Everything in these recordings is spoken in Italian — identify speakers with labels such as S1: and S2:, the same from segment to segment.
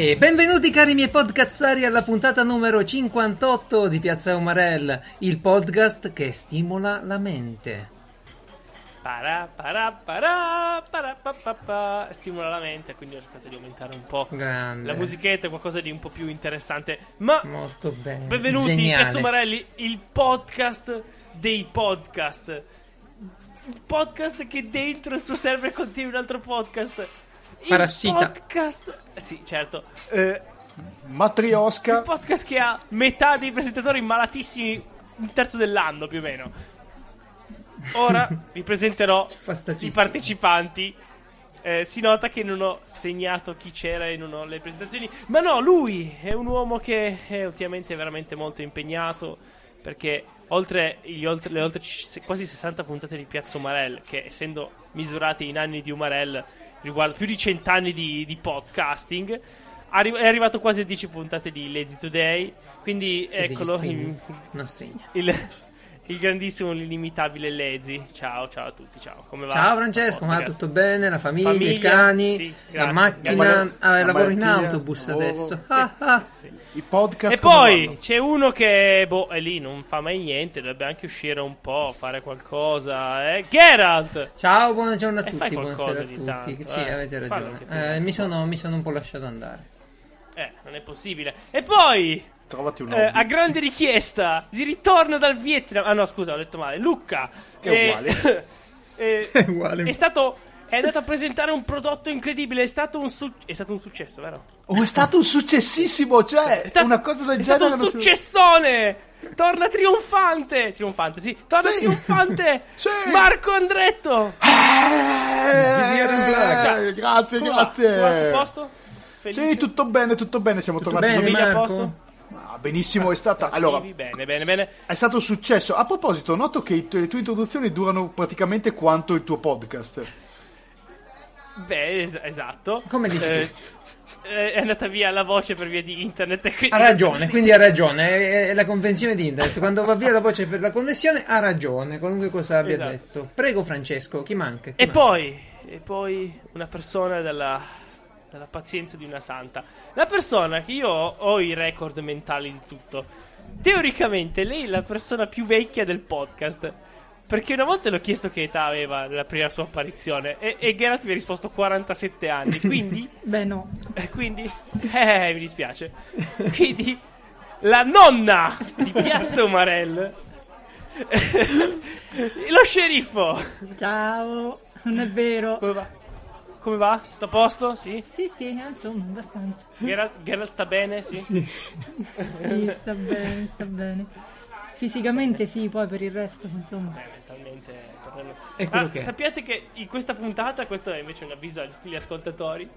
S1: E benvenuti cari miei podcazzari alla puntata numero 58 di Piazza Umarell, il podcast che stimola la mente.
S2: Para, para, para, para, pa, pa, pa. Stimola la mente, quindi ho cercato di aumentare un po'
S1: Grande.
S2: la musichetta, qualcosa di un po' più interessante. Ma
S1: Molto bene.
S2: benvenuti,
S1: Geniale.
S2: Piazza Marelli, il podcast dei podcast. Il podcast che dentro il suo server contiene un altro podcast. Il
S1: Parassita.
S2: podcast. Sì, certo. Eh,
S3: Matriosca.
S2: un podcast che ha metà dei presentatori malatissimi, un terzo dell'anno più o meno. Ora vi presenterò i partecipanti. Eh, si nota che non ho segnato chi c'era e non ho le presentazioni. Ma no, lui è un uomo che è ultimamente veramente molto impegnato. Perché oltre, gli oltre- le oltre c- quasi 60 puntate di Piazza Umarell, che essendo misurate in anni di Umarell, riguarda più di 100 anni di, di podcasting. arri- è arrivato quasi a 10 puntate di Lazy Today. Quindi
S1: Che
S2: eccolo.
S1: Non stringe.
S2: il, il grandissimo, l'inimitabile Lazy. Ciao, ciao a tutti, ciao. Come va?
S1: Ciao Francesco,
S2: A
S1: ma tutto bene? La famiglia,
S2: Famiglia,
S1: i cani,
S2: sì,
S1: la macchina. Ah, lavoro in autobus
S3: lavoro.
S1: adesso.
S2: Sì,
S1: Ah, ah.
S2: sì, sì.
S3: I podcast.
S2: E poi
S3: vanno?
S2: c'è uno che, boh, è lì, non fa mai niente, dovrebbe anche uscire un po', fare qualcosa. Eh? Geralt!
S1: Ciao, buongiorno a
S2: E fai
S1: tutti.
S2: qualcosa
S1: Buonasera a tutti.
S2: tanto,
S1: sì,
S2: eh.
S1: avete ragione. Eh, mi, sono, mi sono un po' lasciato andare.
S2: Eh, non è possibile. E poi,
S3: Trovati un
S2: eh, a grande richiesta, di ritorno dal Vietnam. Ah no, scusa, ho detto male. Luca.
S3: È uguale.
S2: eh,
S1: È uguale.
S2: È stato... È andato a presentare un prodotto incredibile. È stato un, su- è stato un successo, vero?
S3: Oh, è stato un successissimo. Cioè,
S2: È stato,
S3: una cosa del
S2: è
S3: genere.
S2: stato un
S3: non si-
S2: successone! Torna trionfante! Trionfante, sì. Torna
S3: Sì.
S2: trionfante!
S3: Sì.
S2: Marco Andretto!
S3: Eh,
S1: Unplugged.
S3: grazie,
S2: Come va?
S3: grazie.
S2: Tutto a posto? Felice?
S3: Sì, tutto bene, tutto bene. Siamo tornati.
S1: bene,
S2: a posto?
S3: Benissimo, è stata. Allora,
S2: Bene, bene, bene.
S3: è stato un successo. A proposito, noto che le tue introduzioni durano praticamente quanto il tuo podcast.
S2: Beh, es- esatto.
S1: Come dici
S2: Eh, eh, È andata via la voce per via di internet. quindi-
S1: Ha ragione, quindi ha ragione. È, è la convenzione di internet. Quando va via la voce per la connessione, ha ragione. Qualunque cosa abbia
S2: Esatto.
S1: detto. Prego, Francesco, chi manca? Chi
S2: E
S1: manca?
S2: poi, e poi una persona dalla, dalla pazienza di una santa. La persona che io ho, ho i record mentali di tutto. Teoricamente lei è la persona più vecchia del podcast. Perché una volta le ho chiesto che età aveva nella prima sua apparizione e, e Geralt mi ha risposto 47 anni. Quindi,
S4: Beh, no.
S2: eh, quindi, eh, mi dispiace. Quindi, la nonna di Piazza Umarell, lo sceriffo.
S4: Ciao, non è vero.
S2: Come va? Come va? Tutto a posto? Sì?
S4: Sì, sì, eh, insomma, abbastanza.
S2: Geralt, Geralt sta bene? Sì?
S4: Sì, sta bene, sta bene. Fisicamente sì, poi per il resto, insomma.
S2: Eh, mentalmente.
S1: È quello
S2: Ah,
S1: che è.
S2: sappiate che in questa puntata, questo è invece un avviso a tutti gli ascoltatori.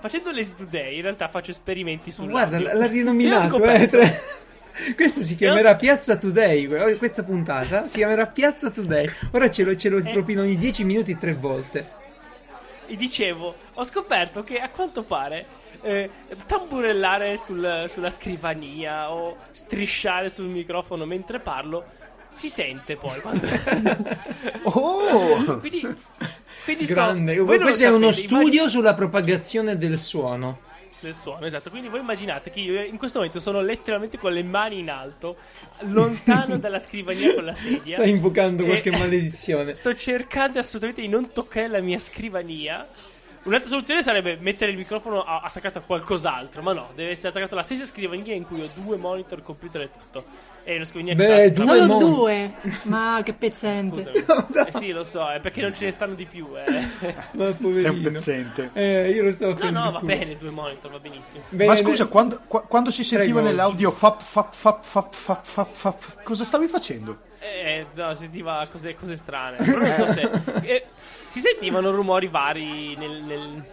S2: Facendo l'Easy Today, in realtà faccio esperimenti sul
S1: Guarda, l- l'ha rinominato. Eh, tre- Questo si chiamerà Piazza Today. que- Questa puntata si chiamerà Piazza Today. Ora ce lo, ce lo
S2: Eh.
S1: propino ogni 10 minuti tre volte.
S2: E dicevo, ho scoperto che a quanto pare eh, tamburellare sul- sulla scrivania o strisciare sul microfono mentre parlo si sente poi quando...
S3: Oh!
S2: quindi, quindi sto-
S1: Grande.
S2: lo
S1: Questo è uno
S2: sapete,
S1: studio
S2: immagin-
S1: sulla propagazione del suono.
S2: Del suono, esatto. Quindi voi immaginate che io in questo momento sono letteralmente con le mani in alto, lontano dalla scrivania con la sedia.
S1: Sta invocando qualche maledizione.
S2: Sto cercando assolutamente di non toccare la mia scrivania. Un'altra soluzione sarebbe mettere il microfono a- attaccato a qualcos'altro, ma no, deve essere attaccato alla stessa scrivania in cui ho due monitor, computer e tutto. E una scrivania
S1: Beh,
S2: che
S1: due
S4: Solo
S1: mon-
S4: due, ma che pezzente.
S2: Scusami. Eh sì, lo so, è perché non ce ne stanno di più. Eh.
S1: Ma
S3: Sei un
S1: poverino.
S3: pezzente.
S1: Eh, io lo stavo
S2: No, no, va
S1: culo.
S2: bene, due monitor, va benissimo.
S1: Bene.
S3: Ma scusa, quando, qua- quando si sentiva nell'audio fap, fap, fap, fap, fap, fap, fap, cosa stavi facendo?
S2: Eh, no, sentiva cose, cose strane. Non so se. eh, si sentivano rumori vari nel. nel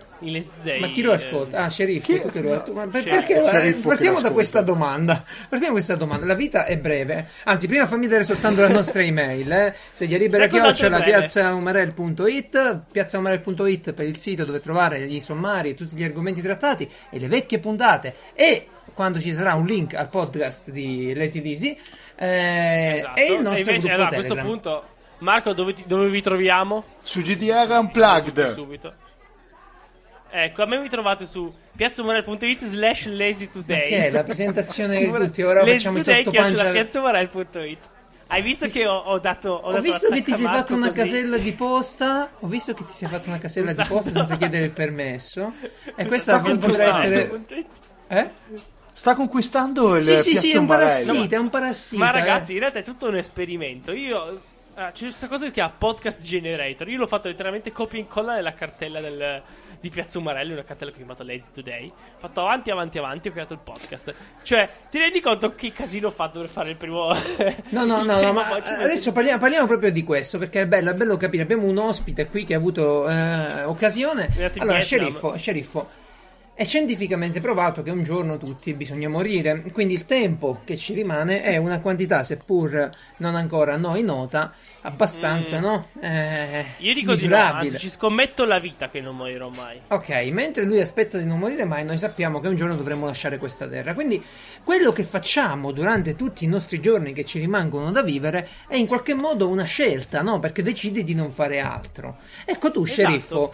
S2: Day,
S1: Ma chi lo
S2: eh,
S1: ascolta? Ah, sceriffo,
S3: Chi-
S1: tu che lo tu- ma per- perché-
S3: Sceriffo
S1: partiamo da questa domanda. Partiamo da questa domanda. La vita è breve. Anzi, prima fammi dare soltanto la nostra email. Eh. Sedia libera
S2: Sai cos'altro è
S1: chiocciola piazzaumarel.it piazzaumarel.it per il sito dove trovare gli sommari e tutti gli argomenti trattati e le vecchie puntate e quando ci sarà un link al podcast di Lazy Dizzy eh,
S2: Esatto.
S1: e il nostro
S2: invece,
S1: gruppo
S2: allora, a questo punto, Marco, dove, ti- dove vi troviamo?
S3: Su GDR Unplugged.
S2: Subito. Ecco, a me mi trovate su piazzomorel.it slash lazy today.
S1: Che è la presentazione di tutti, ora facciamo il sottopancia.
S2: piazzomorel.it hai visto che ho, ho dato Ho,
S1: ho
S2: dato
S1: visto che ti sei fatto una
S2: così.
S1: casella di posta. Ho visto che ti sei fatto una casella
S2: Esatto.
S1: di posta senza chiedere il permesso. E questa
S3: conquistando.
S1: essere. Eh?
S3: Sta conquistando il
S1: Sì, sì, sì, è un parassita, è un parassita.
S2: Ma
S1: eh.
S2: ragazzi, in realtà è tutto un esperimento. Io. ah, c'è questa cosa che si chiama Podcast Generator. Io l'ho fatto letteralmente copia e incolla nella cartella del- di Piazza Umarelli, una cartella che ho chiamato Lazy Today. Ho fatto avanti, avanti, avanti. Ho creato il podcast. Cioè, ti rendi conto che casino ho fatto per fare il primo.
S1: No, no, no, no, ma adesso parliamo, parliamo proprio di questo perché è bello, è bello capire. Abbiamo un ospite qui che ha avuto eh, occasione. Allora,
S2: Vietnam.
S1: sceriffo, sceriffo, è scientificamente provato che un giorno tutti bisogna morire, quindi il tempo che ci rimane è una quantità, seppur non ancora a noi nota, abbastanza,
S2: Mm.
S1: no? Eh,
S2: Io dico di no,
S1: misurabile.
S2: anzi, ci scommetto la vita che non morirò mai.
S1: Ok, mentre lui aspetta di non morire mai, noi sappiamo che un giorno dovremo lasciare questa terra. Quindi quello che facciamo durante tutti i nostri giorni che ci rimangono da vivere è in qualche modo una scelta, no? Perché decidi di non fare altro. Ecco tu,
S2: Esatto.
S1: sceriffo,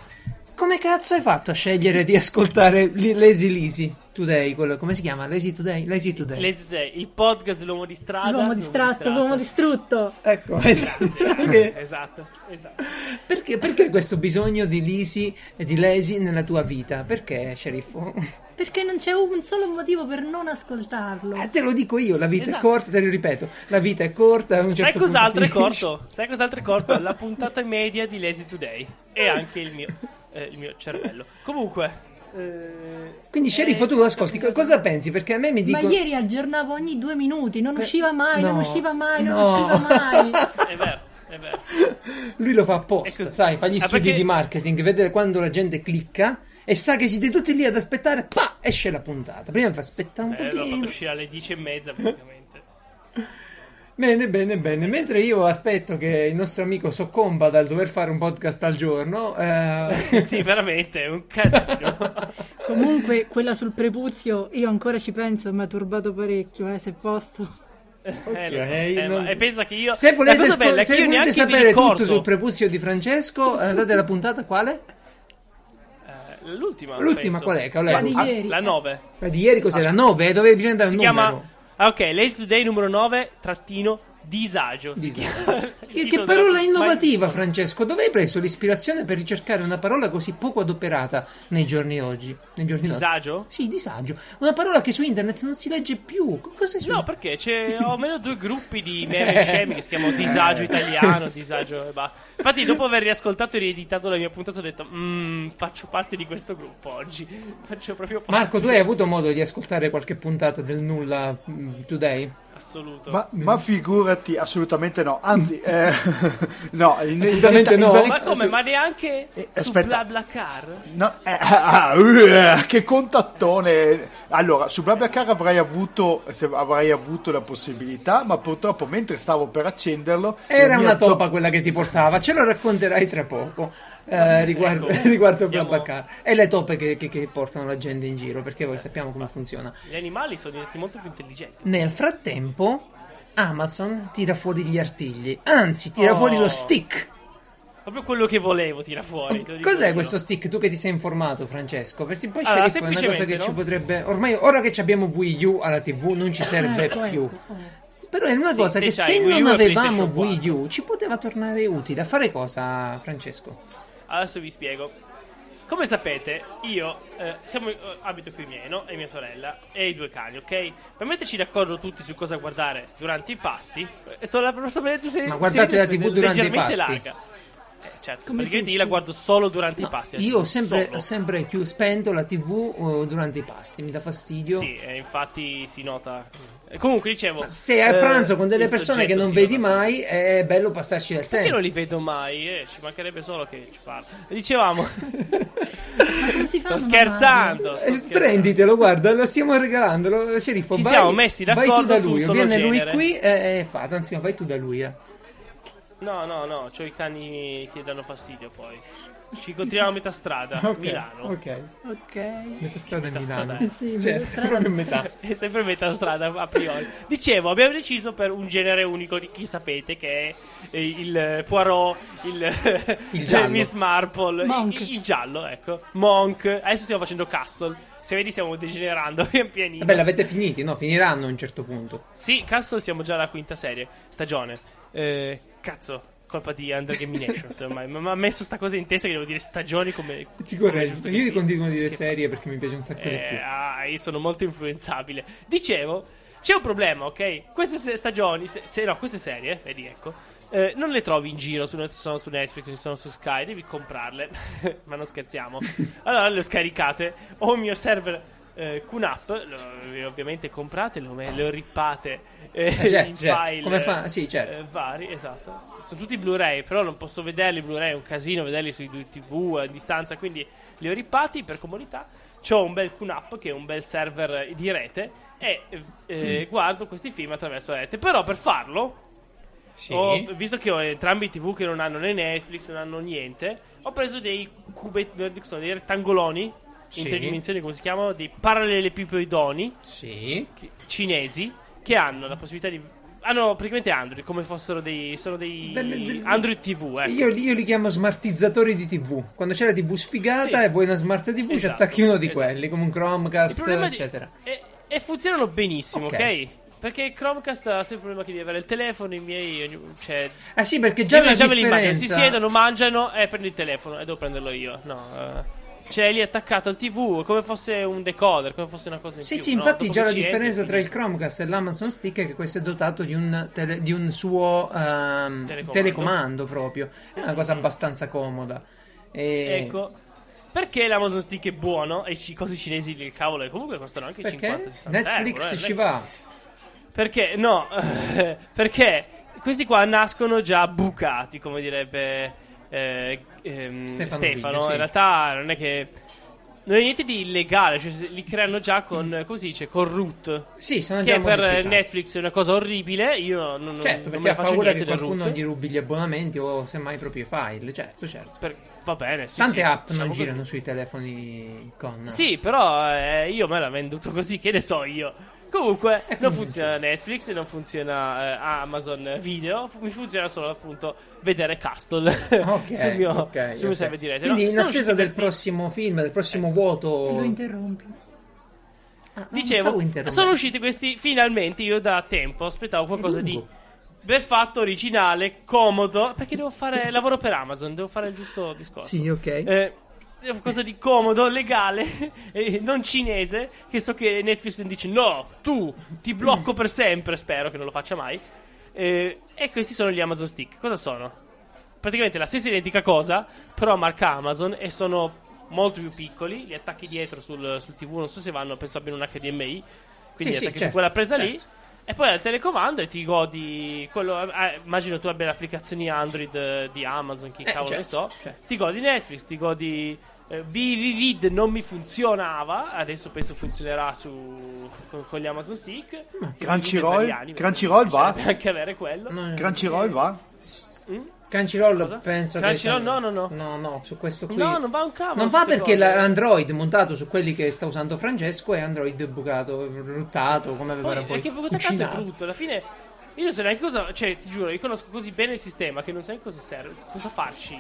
S1: come cazzo hai fatto a scegliere di ascoltare Lazy Lisi Today? Quello, come si chiama? Lazy Today? Lazy Today.
S2: Lazy Today, il podcast dell'uomo di strada.
S4: L'uomo distratto, l'uomo distrutto.
S1: Ecco, diciamo che-
S2: Esatto, esatto.
S1: perché, perché questo bisogno di Lisi e di Lazy nella tua vita? Perché, sceriffo?
S4: Perché non c'è un solo motivo per non ascoltarlo.
S1: Eh, te lo dico io, la vita è
S2: Esatto.
S1: corta, te lo ripeto, la vita è corta. un
S2: Sai
S1: certo
S2: cos'altro è corto? Sai cos'altro è corto? La puntata media di Lazy Today. E anche il mio, eh, il mio cervello. Comunque. eh,
S1: Quindi, sceriffo, tu lo ascolti, co- cosa pensi? Perché a me mi
S4: Ma
S1: dicono...
S4: ieri aggiornavo ogni due minuti, non usciva mai, non
S1: no,
S4: usciva mai, non
S1: no.
S4: usciva mai.
S2: È vero, è vero.
S1: Lui lo fa apposta, sai, fa gli
S2: Ah,
S1: studi
S2: perché-
S1: di marketing, vede quando la gente clicca e sa che siete tutti lì ad aspettare, pa, esce la puntata. Prima fa aspettare un
S2: Eh, l'ho fatto
S1: pochino.
S2: uscire alle 10 e mezza praticamente.
S1: Bene, bene, bene. Mentre io aspetto che il nostro amico soccomba dal dover fare un podcast al giorno, eh,
S2: sì, veramente, è un casino.
S4: Comunque, quella sul prepuzio, io ancora ci penso, mi ha turbato parecchio, eh, se posso.
S2: Eh, lo so. Eh,
S1: non-
S2: ma- e pensa che io.
S1: se volete,
S2: la che
S1: se
S2: io
S1: volete sapere tutto sul prepuzio di Francesco, eh, andate alla puntata quale?
S2: Eh, L'ultima.
S1: L'ultima
S2: penso.
S1: qual è? Qual è?
S4: La di
S1: Ah,
S4: ieri.
S2: La 9.
S1: La di ieri cos'era? 9? Dove bisogna dare
S2: Si
S1: un
S2: chiama. Ah, ok, Lazy Today numero 9, trattino disagio.
S1: Disagio. Che, parola innovativa, Francesco. Dove hai preso l'ispirazione per ricercare una parola così poco adoperata nei giorni oggi? Nei giorni nostri?
S2: Disagio?
S1: Sì, disagio. Una parola che su internet non si legge più. Co- Cos'è su
S2: No, perché c'è ho almeno due gruppi di meme scemi che si chiamano Disagio Italiano, Disagio e. Infatti, dopo aver riascoltato e rieditato la mia puntata, ho detto: "Mm, faccio parte di questo gruppo oggi. Faccio proprio parte.
S1: Marco, tu hai avuto modo di ascoltare qualche puntata del nulla mm, today?
S2: Assoluto.
S3: Ma, ma figurati, assolutamente no. Anzi, eh, no, in, in
S1: Assolutamente
S3: verità- in
S1: no.
S3: verità-
S2: Ma come? Ma neanche
S3: Eh,
S2: su
S3: aspetta.
S2: BlaBlaCar?
S3: No, eh, ah, ah, uh, che contattone! Allora, su BlaBlaCar avrei avuto, se avrei avuto la possibilità, ma purtroppo mentre stavo per accenderlo...
S1: Era una topa quella che ti portava, ce lo racconterai tra poco. Eh, riguardo,
S2: Ecco,
S1: riguardo
S2: abbiamo-
S1: BlaBlaCar e le tope che, che- che portano la gente in giro perché voi sappiamo come funziona.
S2: Gli animali sono diventati molto più intelligenti.
S1: Nel frattempo, Amazon tira fuori gli artigli, anzi, tira
S2: Oh.
S1: fuori lo stick.
S2: Proprio quello che volevo tira fuori.
S1: Cos'è
S2: io.
S1: questo stick? Tu che ti sei informato, Francesco? Perché poi
S2: Allora,
S1: sceriffo è una cosa che
S2: semplicemente,
S1: ci
S2: no?
S1: potrebbe. Ormai, ora che ci abbiamo Wii U alla TV, non ci serve
S4: Ecco,
S1: più.
S4: ecco, oh.
S1: Però è una
S2: Sì,
S1: cosa che se
S2: Wii
S1: non avevamo Wii U ci poteva tornare utile. A fare cosa, Francesco?
S2: Adesso vi spiego. Come sapete, io eh, siamo, eh, abito qui i miei, no? E mia sorella e i due cani, ok? Per metterci d'accordo tutti su cosa guardare durante i pasti, eh, sono la persona se,
S1: Ma guardate la TV durante i
S2: leggermente
S1: pasti?
S2: larga. Eh, certo,
S4: Come
S2: praticamente io la guardo solo durante i pasti.
S1: Io sempre,
S2: solo.
S1: sempre più spento la TV eh, durante i pasti, mi dà fastidio.
S2: Sì, e infatti si nota. E comunque dicevo.
S1: Se è a
S2: eh,
S1: pranzo con delle persone che non vedi mai, è bello passarci del
S2: Perché
S1: tempo.
S2: non li vedo mai? Eh, ci mancherebbe solo che ci parlo. Dicevamo.
S4: Ma come si fa
S2: sto scherzando.
S1: Eh,
S2: sto scherzando.
S1: prenditelo, guarda, lo stiamo regalando. Lo, sceriffo,
S2: Ci
S1: vai,
S2: siamo messi
S1: vai tu
S2: d'accordo
S1: da lui. Viene lui
S2: genere.
S1: qui e, e fa. Anzi, vai tu da lui. eh.
S2: No, no, no, c'ho i cani che danno fastidio poi. Ci incontriamo a metà strada,
S1: Ok,
S2: Milano.
S1: Ok.
S4: Ok.
S1: Metà strada
S2: Metà
S1: Milano.
S2: strada, eh.
S4: Sì, metà
S1: Certo,
S4: strada.
S1: proprio in metà.
S2: È sempre metà strada a priori. Dicevo, abbiamo deciso per un genere unico di chi sapete che è eh, il Poirot, il,
S1: Il.
S2: Miss Marple,
S4: Monk.
S2: il, il giallo, ecco. Monk. Adesso stiamo facendo Castle. Se vedi stiamo degenerando pian pianino.
S1: Vabbè, l'avete finiti, no? Finiranno a un certo punto.
S2: Sì, Castle siamo già alla quinta serie, stagione. Eh, cazzo, colpa di Under Gaminations ormai. Ma mi ha messo sta cosa in testa che devo dire stagioni come...
S1: Ti correggo. Io ti continuo a dire
S2: Che-
S1: serie perché mi piace un sacco di
S2: Eh,
S1: più.
S2: ah, io sono molto influenzabile. Dicevo, c'è un problema, ok? Queste stagioni, se, se- no, queste serie, vedi, ecco, eh, non le trovi in giro, su, sono su Netflix, non sono su Sky, devi comprarle. Ma non scherziamo. Allora le ho scaricate, ho il mio server eh, QNAP, lo- le ho ovviamente comprate, le ho, rippate eh,
S1: Eh, certo,
S2: in
S1: certo.
S2: file.
S1: Come fa? Sì, certo.
S2: eh, vari, esatto. Sono tutti Blu-ray, però non posso vederli. Blu-ray è un casino vederli sui due TV a distanza, quindi li ho rippati per comodità. C'ho un bel QNAP che è un bel server di rete e eh, eh, guardo questi film attraverso la rete. Però per farlo,
S1: Sì.
S2: ho- visto che ho entrambi i TV che non hanno né Netflix, non hanno niente, ho preso dei cubetti, sono dei rettangoloni
S1: Sì.
S2: in tre dimensioni, come si chiamano, dei parallelepipeidoni
S1: Sì.
S2: cinesi che hanno la possibilità di hanno praticamente Android come fossero dei sono dei
S1: Delle- delle-
S2: Android TV ecco.
S1: Io, io li chiamo smartizzatori di TV. Quando c'è la TV sfigata
S2: Sì.
S1: e vuoi una smart TV, ci
S2: Esatto,
S1: attacchi uno di
S2: esatto.
S1: quelli, come un Chromecast,
S2: problema di-
S1: eccetera.
S2: e, e funzionano benissimo
S1: Ok.
S2: ok, perché Chromecast ha sempre il problema che devi avere il telefono i miei cioè
S1: Ah sì, perché già
S2: già me li immagino si siedono mangiano e prendi il telefono e devo prenderlo io no eh, c'è lì attaccato al TV come fosse un decoder come fosse una cosa in
S1: Sì,
S2: più
S1: sì,
S2: no?
S1: infatti
S2: Dopo
S1: già la differenza tra il Chromecast e l'Amazon Stick è che questo è dotato di un, tele- di un suo ehm,
S2: Telecomando.
S1: telecomando. proprio. È una cosa abbastanza comoda. E...
S2: Ecco, perché l'Amazon Stick è buono e i cosi cinesi del cavolo comunque costano anche
S1: Perché
S2: 50-60
S1: Netflix
S2: euro, eh,
S1: ci va.
S2: Perché, no, perché questi qua nascono già bucati, come direbbe eh, ehm,
S1: Stefano
S2: Stefano.
S1: Biggio, sì.
S2: In realtà non è che... Non è niente di illegale, cioè li creano già con, come si dice, con root.
S1: Sì, sono
S2: Che
S1: già
S2: per
S1: modificati.
S2: Netflix è una cosa orribile, io non,
S1: Certo,
S2: non me ne faccio
S1: paura
S2: niente
S1: che qualcuno gli rubi gli abbonamenti o semmai i propri file. Certo, certo.
S2: Per- va bene, sì,
S1: Tante
S2: sì,
S1: app non
S2: così.
S1: girano sui telefoni con...
S2: Sì, però eh, io me l'ha venduto così, che ne so io. Comunque,
S1: Eh,
S2: non funziona Netflix, non funziona eh, Amazon Video, mi funziona solo appunto vedere Castle
S1: Ok,
S2: sul mio,
S1: ok,
S2: sul mio
S1: ok.
S2: server di rete.
S1: Quindi
S2: no?
S1: in attesa del
S2: questi-
S1: prossimo film, del prossimo
S4: Lo
S1: vuoto...
S4: interrompi.
S1: Ah,
S2: Dicevo, sono usciti questi finalmente. Io da tempo aspettavo qualcosa di ben fatto, originale, comodo. Perché devo fare lavoro per Amazon, devo fare il giusto discorso.
S1: Sì, ok.
S2: Eh, qualcosa di comodo, legale, e non cinese. Che so che Netflix dice: No, tu ti blocco per sempre. Spero che non lo faccia mai. Eh, e questi sono gli Amazon Stick. Cosa sono? Praticamente la stessa identica cosa, però a marca Amazon e sono molto più piccoli. Li attacchi dietro sul, sul TV. Non so se vanno, penso abbiano un HDMI. Quindi
S1: Sì, sì,
S2: attacchi su
S1: certo,
S2: quella presa lì.
S1: certo.
S2: E poi al telecomando e ti godi quello, eh, immagino tu abbia le applicazioni Android eh, di Amazon, chi
S1: Eh,
S2: cavolo ne
S1: certo,
S2: so.
S1: certo.
S2: Ti godi Netflix, ti godi eh, VVVid non mi funzionava, adesso penso funzionerà su con, con gli Amazon Stick.
S3: Crunchyroll? Crunchyroll va?
S2: anche avere quello.
S1: No,
S3: Crunchyroll va?
S1: Crunchyroll
S2: Cosa?
S1: penso
S2: Crunchyroll,
S1: che...
S2: no, no, no.
S1: No, no, su questo qui...
S2: No, non va un cavolo.
S1: Non
S2: queste
S1: perché l'Android montato su quelli che sta usando Francesco è Android bucato, ruttato, come aveva
S2: Poi, proprio tanto è brutto. Alla fine, io non so neanche cosa. Cioè, ti giuro, io conosco così bene il sistema che non so neanche cosa serve. Cosa farci?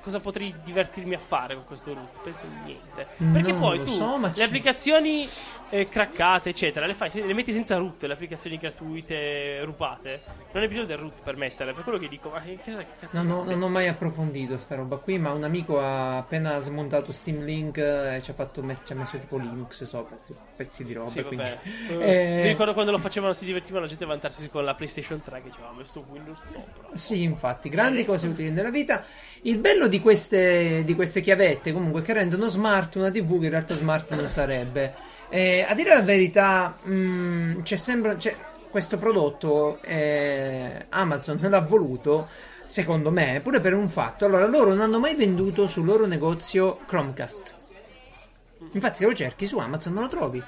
S2: Cosa potrei divertirmi a fare con questo root? Penso niente. Perché
S1: Non
S2: poi tu
S1: so,
S2: le
S1: ci-
S2: applicazioni eh, craccate, eccetera, le fai, le metti senza root, le applicazioni gratuite rubate. Non hai bisogno del root per metterle. Per quello che dico, ma che, che cazzo
S1: Non ho,
S2: di-
S1: non ho mai approfondito sta roba qui, ma un amico ha appena smontato Steam Link e ci ha, fatto ci ha messo tipo Linux sopra, pezzi di roba.
S2: Sì,
S1: quindi-. Eh,
S2: Mi ricordo quando lo facevano, si divertivano la gente a vantarsi con la PlayStation 3 che ci aveva messo Windows sopra.
S1: Sì, infatti, grandi
S2: Adesso-
S1: cose utili nella vita. Il bello di queste, di queste chiavette, comunque, che rendono smart una TV che in realtà smart non sarebbe. Eh, a dire la verità, mh, c'è sempre. c'è- questo prodotto eh, Amazon l'ha voluto, secondo me, pure per un fatto. Allora, loro non hanno mai venduto sul loro negozio Chromecast. Infatti, se lo cerchi su Amazon non lo trovi.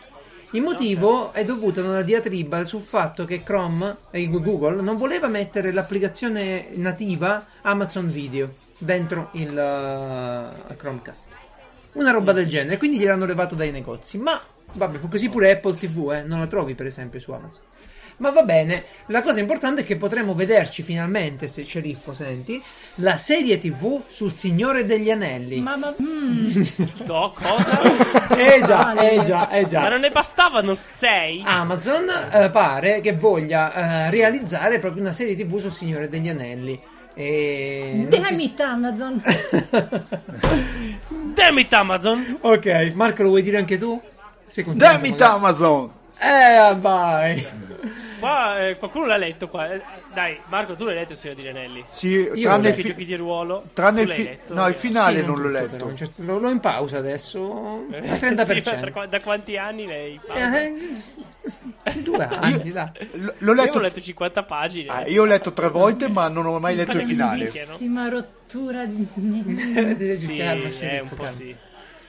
S1: Il motivo è dovuto a una diatriba sul fatto che Chrome e Google non voleva mettere l'applicazione nativa Amazon Video dentro il uh, Chromecast. Una roba del genere, quindi gliel'hanno levato dai negozi. Ma vabbè, così pure Apple TV, eh, non la trovi per esempio su Amazon. Ma va bene, la cosa importante è che potremo vederci finalmente, se sceriffo senti, la serie TV sul Signore degli Anelli.
S4: Mamma mm,
S2: No, cosa?
S1: Eh già, eh già, eh
S2: Ma
S1: già.
S2: non ne bastavano sei?
S1: Amazon eh, pare che voglia eh, realizzare proprio una serie TV sul Signore degli Anelli. E
S4: damn
S1: si-
S4: it Amazon!
S2: Damn it, Amazon!
S1: ok, Marco, lo vuoi dire anche tu? Sei contento,
S3: Damn it? Amazon!
S1: Eh, vai.
S2: Qua eh, qualcuno l'ha letto qua. Eh, Dai, Marco, tu l'hai letto il Signore degli Anelli?
S3: Sì,
S1: Io
S3: tranne il,
S2: Giochi,
S3: fi-
S2: giochi di ruolo.
S3: tranne il fi-
S2: letto?
S3: no, il finale
S1: Sì,
S3: non l'ho
S1: tutto,
S3: letto.
S1: però, certo- L'ho, l'ho in pausa adesso. Al
S2: Eh,
S1: 30%.
S2: sì, da quanti anni lei pausa?
S1: Eh, due anni, dai.
S3: L- l'ho
S2: Io
S3: letto,
S2: ho letto 50 pagine.
S3: ah, io ho letto tre volte, ma non ho mai letto il finale.
S4: Bellissima rottura di...
S2: Sì, è un po' sì.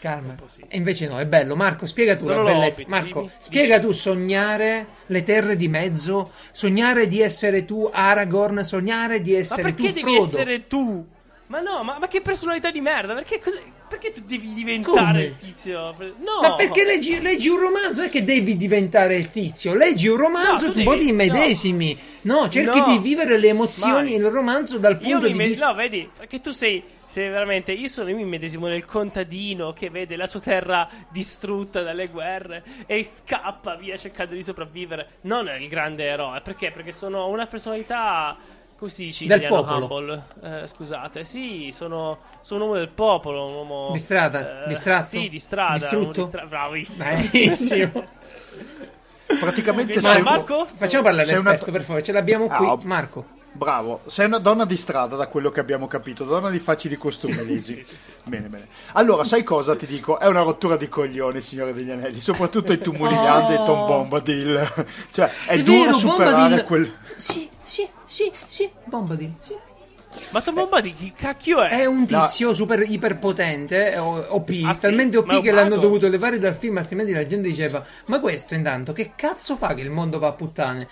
S1: Calma. E invece no, è bello. Marco, spiega tu
S2: Solo
S1: la bellezza. Marco,
S2: dimmi.
S1: spiega tu sognare le terre di mezzo, sognare di essere tu Aragorn, sognare di
S2: Ma
S1: essere tu
S2: perché devi
S1: Frodo.
S2: essere tu? Ma no, ma, ma che personalità di merda? Perché, cos'è- perché tu devi diventare
S1: Come?
S2: il tizio? No!
S1: Ma perché leggi, leggi un romanzo? Non è che devi diventare il tizio. Leggi un romanzo
S2: No,
S1: e
S2: tu
S1: un po'
S2: devi-
S1: ti immedesimi. No, cerchi
S2: No.
S1: di vivere le emozioni del romanzo dal punto di
S2: me-
S1: vista.
S2: No, vedi, perché tu sei, sei veramente. Io sono mi medesimo nel contadino che vede la sua terra distrutta dalle guerre e scappa via cercando di sopravvivere. Non è il grande eroe. Perché? Perché sono una personalità. Dice in
S1: Del popolo.
S2: Humble. Eh, scusate, sì, sono, sono un uomo del popolo. Un uomo.
S1: Di strada?
S2: eh,
S1: Distratto?
S2: Sì, di strada.
S1: Distrutto?
S2: uno di stra- Bravissimo.
S1: Benissimo.
S3: Praticamente
S2: Ma
S3: sei,
S2: Marco?
S1: Facciamo parlare
S3: Sei una-
S1: l'esperto, per favore. Ce l'abbiamo qui.
S3: Ah,
S1: Marco.
S3: Bravo, sei una donna di strada da quello che abbiamo capito, donna di facili costume, Lisi. Bene, bene. Allora, sai cosa ti dico? È una rottura di coglioni, Signore degli Anelli, soprattutto i Tumulignante e Tom Bombadil. Cioè, è,
S1: È
S3: dura
S1: vero,
S3: superare
S1: Bombadil-
S3: quel...
S1: Sì, sì, sì, sì. Bombadil. Sì.
S2: Ma Tom Bombadil chi cacchio è?
S1: È un tizio super iperpotente, o- OP,
S2: Ah, sì?
S1: talmente OP che l'hanno
S2: mago?
S1: dovuto levare dal film, altrimenti la gente diceva: Ma questo intanto che cazzo fa che il mondo va a puttane?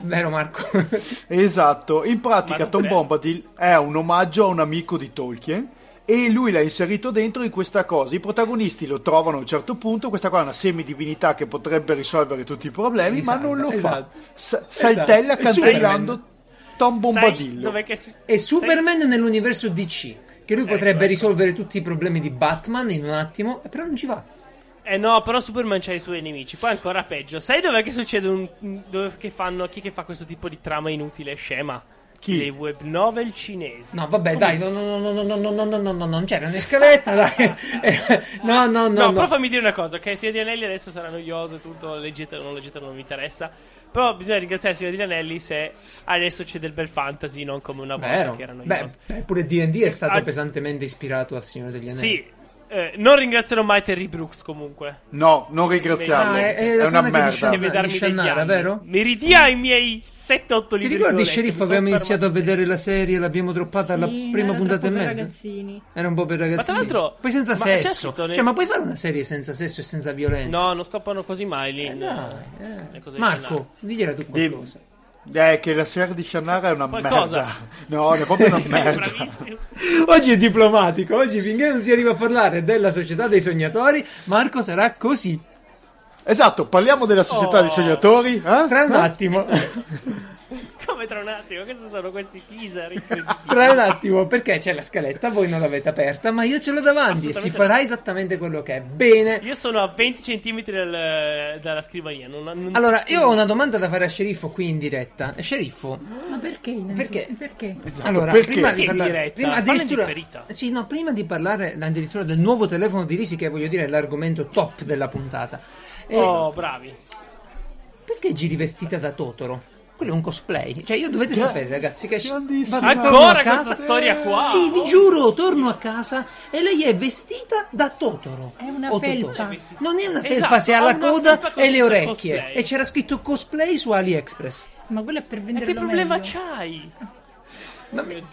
S1: Vero Marco?
S3: Esatto, in pratica Tom? Bombadil è un omaggio a un amico di Tolkien e lui l'ha inserito dentro in questa cosa. I protagonisti lo trovano a un certo punto, questa qua è una semidivinità che potrebbe risolvere tutti i problemi, ma non lo
S1: Esatto.
S3: fa. S- saltella
S1: Esatto. È
S3: cantellando Tom Bombadillo.
S2: che si-
S1: e Superman nell'universo DC, che lui potrebbe
S2: ecco.
S1: risolvere tutti i problemi di Batman in un attimo, e però non ci va.
S2: Eh no, però Superman c'ha i suoi nemici. Poi ancora peggio. Sai dov'è che succede un. Dove che fanno. Chi che fa questo tipo di trama inutile e scema?
S3: Chi?
S2: Le web novel cinesi.
S1: No, vabbè, dai, no, no, no, no, no, no, no, no, no, no, non c'era una scaletta, dai. Eh, No, no, no,
S2: No,
S1: no.
S2: però fammi dire una cosa: che il Signore degli Anelli adesso sarà noioso. Tutto, leggetelo, non leggetelo, non mi interessa. Però bisogna ringraziare il Signore degli Anelli se adesso c'è del bel fantasy, non come una volta
S1: Vero.
S2: che era
S1: Beh,
S2: noioso.
S1: beh, pure D&D è stato
S2: Ah,
S1: pesantemente ispirato al Signore degli Anelli.
S2: Sì, eh, non ringrazierò mai Terry Brooks comunque.
S3: No, non ringraziarlo.
S1: Ah, è- è
S3: è, una merda.
S2: Deve darmi
S1: Shannara, vero?
S2: Mi ridia i miei 7-8
S1: Ti
S2: libri.
S1: ricordi,
S2: ho letto,
S1: sceriffo, abbiamo iniziato a vedere la serie, l'abbiamo droppata alla
S4: Sì,
S1: prima
S4: era
S1: puntata e mezza?
S4: ragazzini.
S1: Era un po' per ragazzini.
S2: tra l'altro-
S1: Poi senza
S2: ma
S1: sesso. Cioè, ma puoi fare una serie senza sesso e senza violenza?
S2: No, non scoppano così mai lì.
S1: Eh, dai, eh. Marco, digliela tu
S3: Dimmi.
S1: qualcosa.
S3: Eh, che la serie di Shannara è una
S2: Qualcosa.
S3: merda. No, è proprio una merda.
S1: Oggi è diplomatico, oggi finché non si arriva a parlare della società dei sognatori, Marco sarà così.
S3: Esatto, parliamo della società
S2: Oh.
S3: di sognatori. eh?
S1: Tra un attimo,
S2: Come tra un attimo, questi sono questi teaser
S1: tra un attimo, perché c'è la scaletta, voi non l'avete aperta, ma io ce l'ho davanti e si farà
S2: no.
S1: esattamente quello che è. Bene.
S2: Io sono a 20 cm dalla scrivania. Non, non-
S1: Allora, io ho una domanda da fare a Sceriffo qui in diretta. Eh, Sceriffo,
S4: Ma perché?
S1: Perché?
S4: Perché?
S1: Allora,
S3: perché?
S1: prima
S2: Perché
S1: di
S2: in
S1: parlare,
S2: diretta?
S1: prima addirittura, sì, no, prima di parlare addirittura del nuovo telefono di Risi, che voglio dire è l'argomento top della puntata. Eh,
S2: Oh, bravi.
S1: Perché giri vestita da Totoro? Quello è un cosplay. Cioè, io dovete
S3: Che-
S1: sapere, ragazzi, che
S3: grandissimo.
S1: vado-
S3: Ancora
S2: questa
S1: casa-
S2: storia qua?
S1: Sì, vi giuro, torno a casa e lei è vestita da Totoro.
S4: È una
S1: O
S4: felpa.
S1: Totoro. Non è una felpa,
S2: Esatto,
S1: se ha la coda e le orecchie.
S2: cosplay.
S1: E c'era scritto cosplay su AliExpress.
S4: Ma quello è per
S2: Ma
S4: venderlo
S2: che problema
S4: meglio.
S2: c'hai?
S1: Ma
S2: Mio
S1: eh,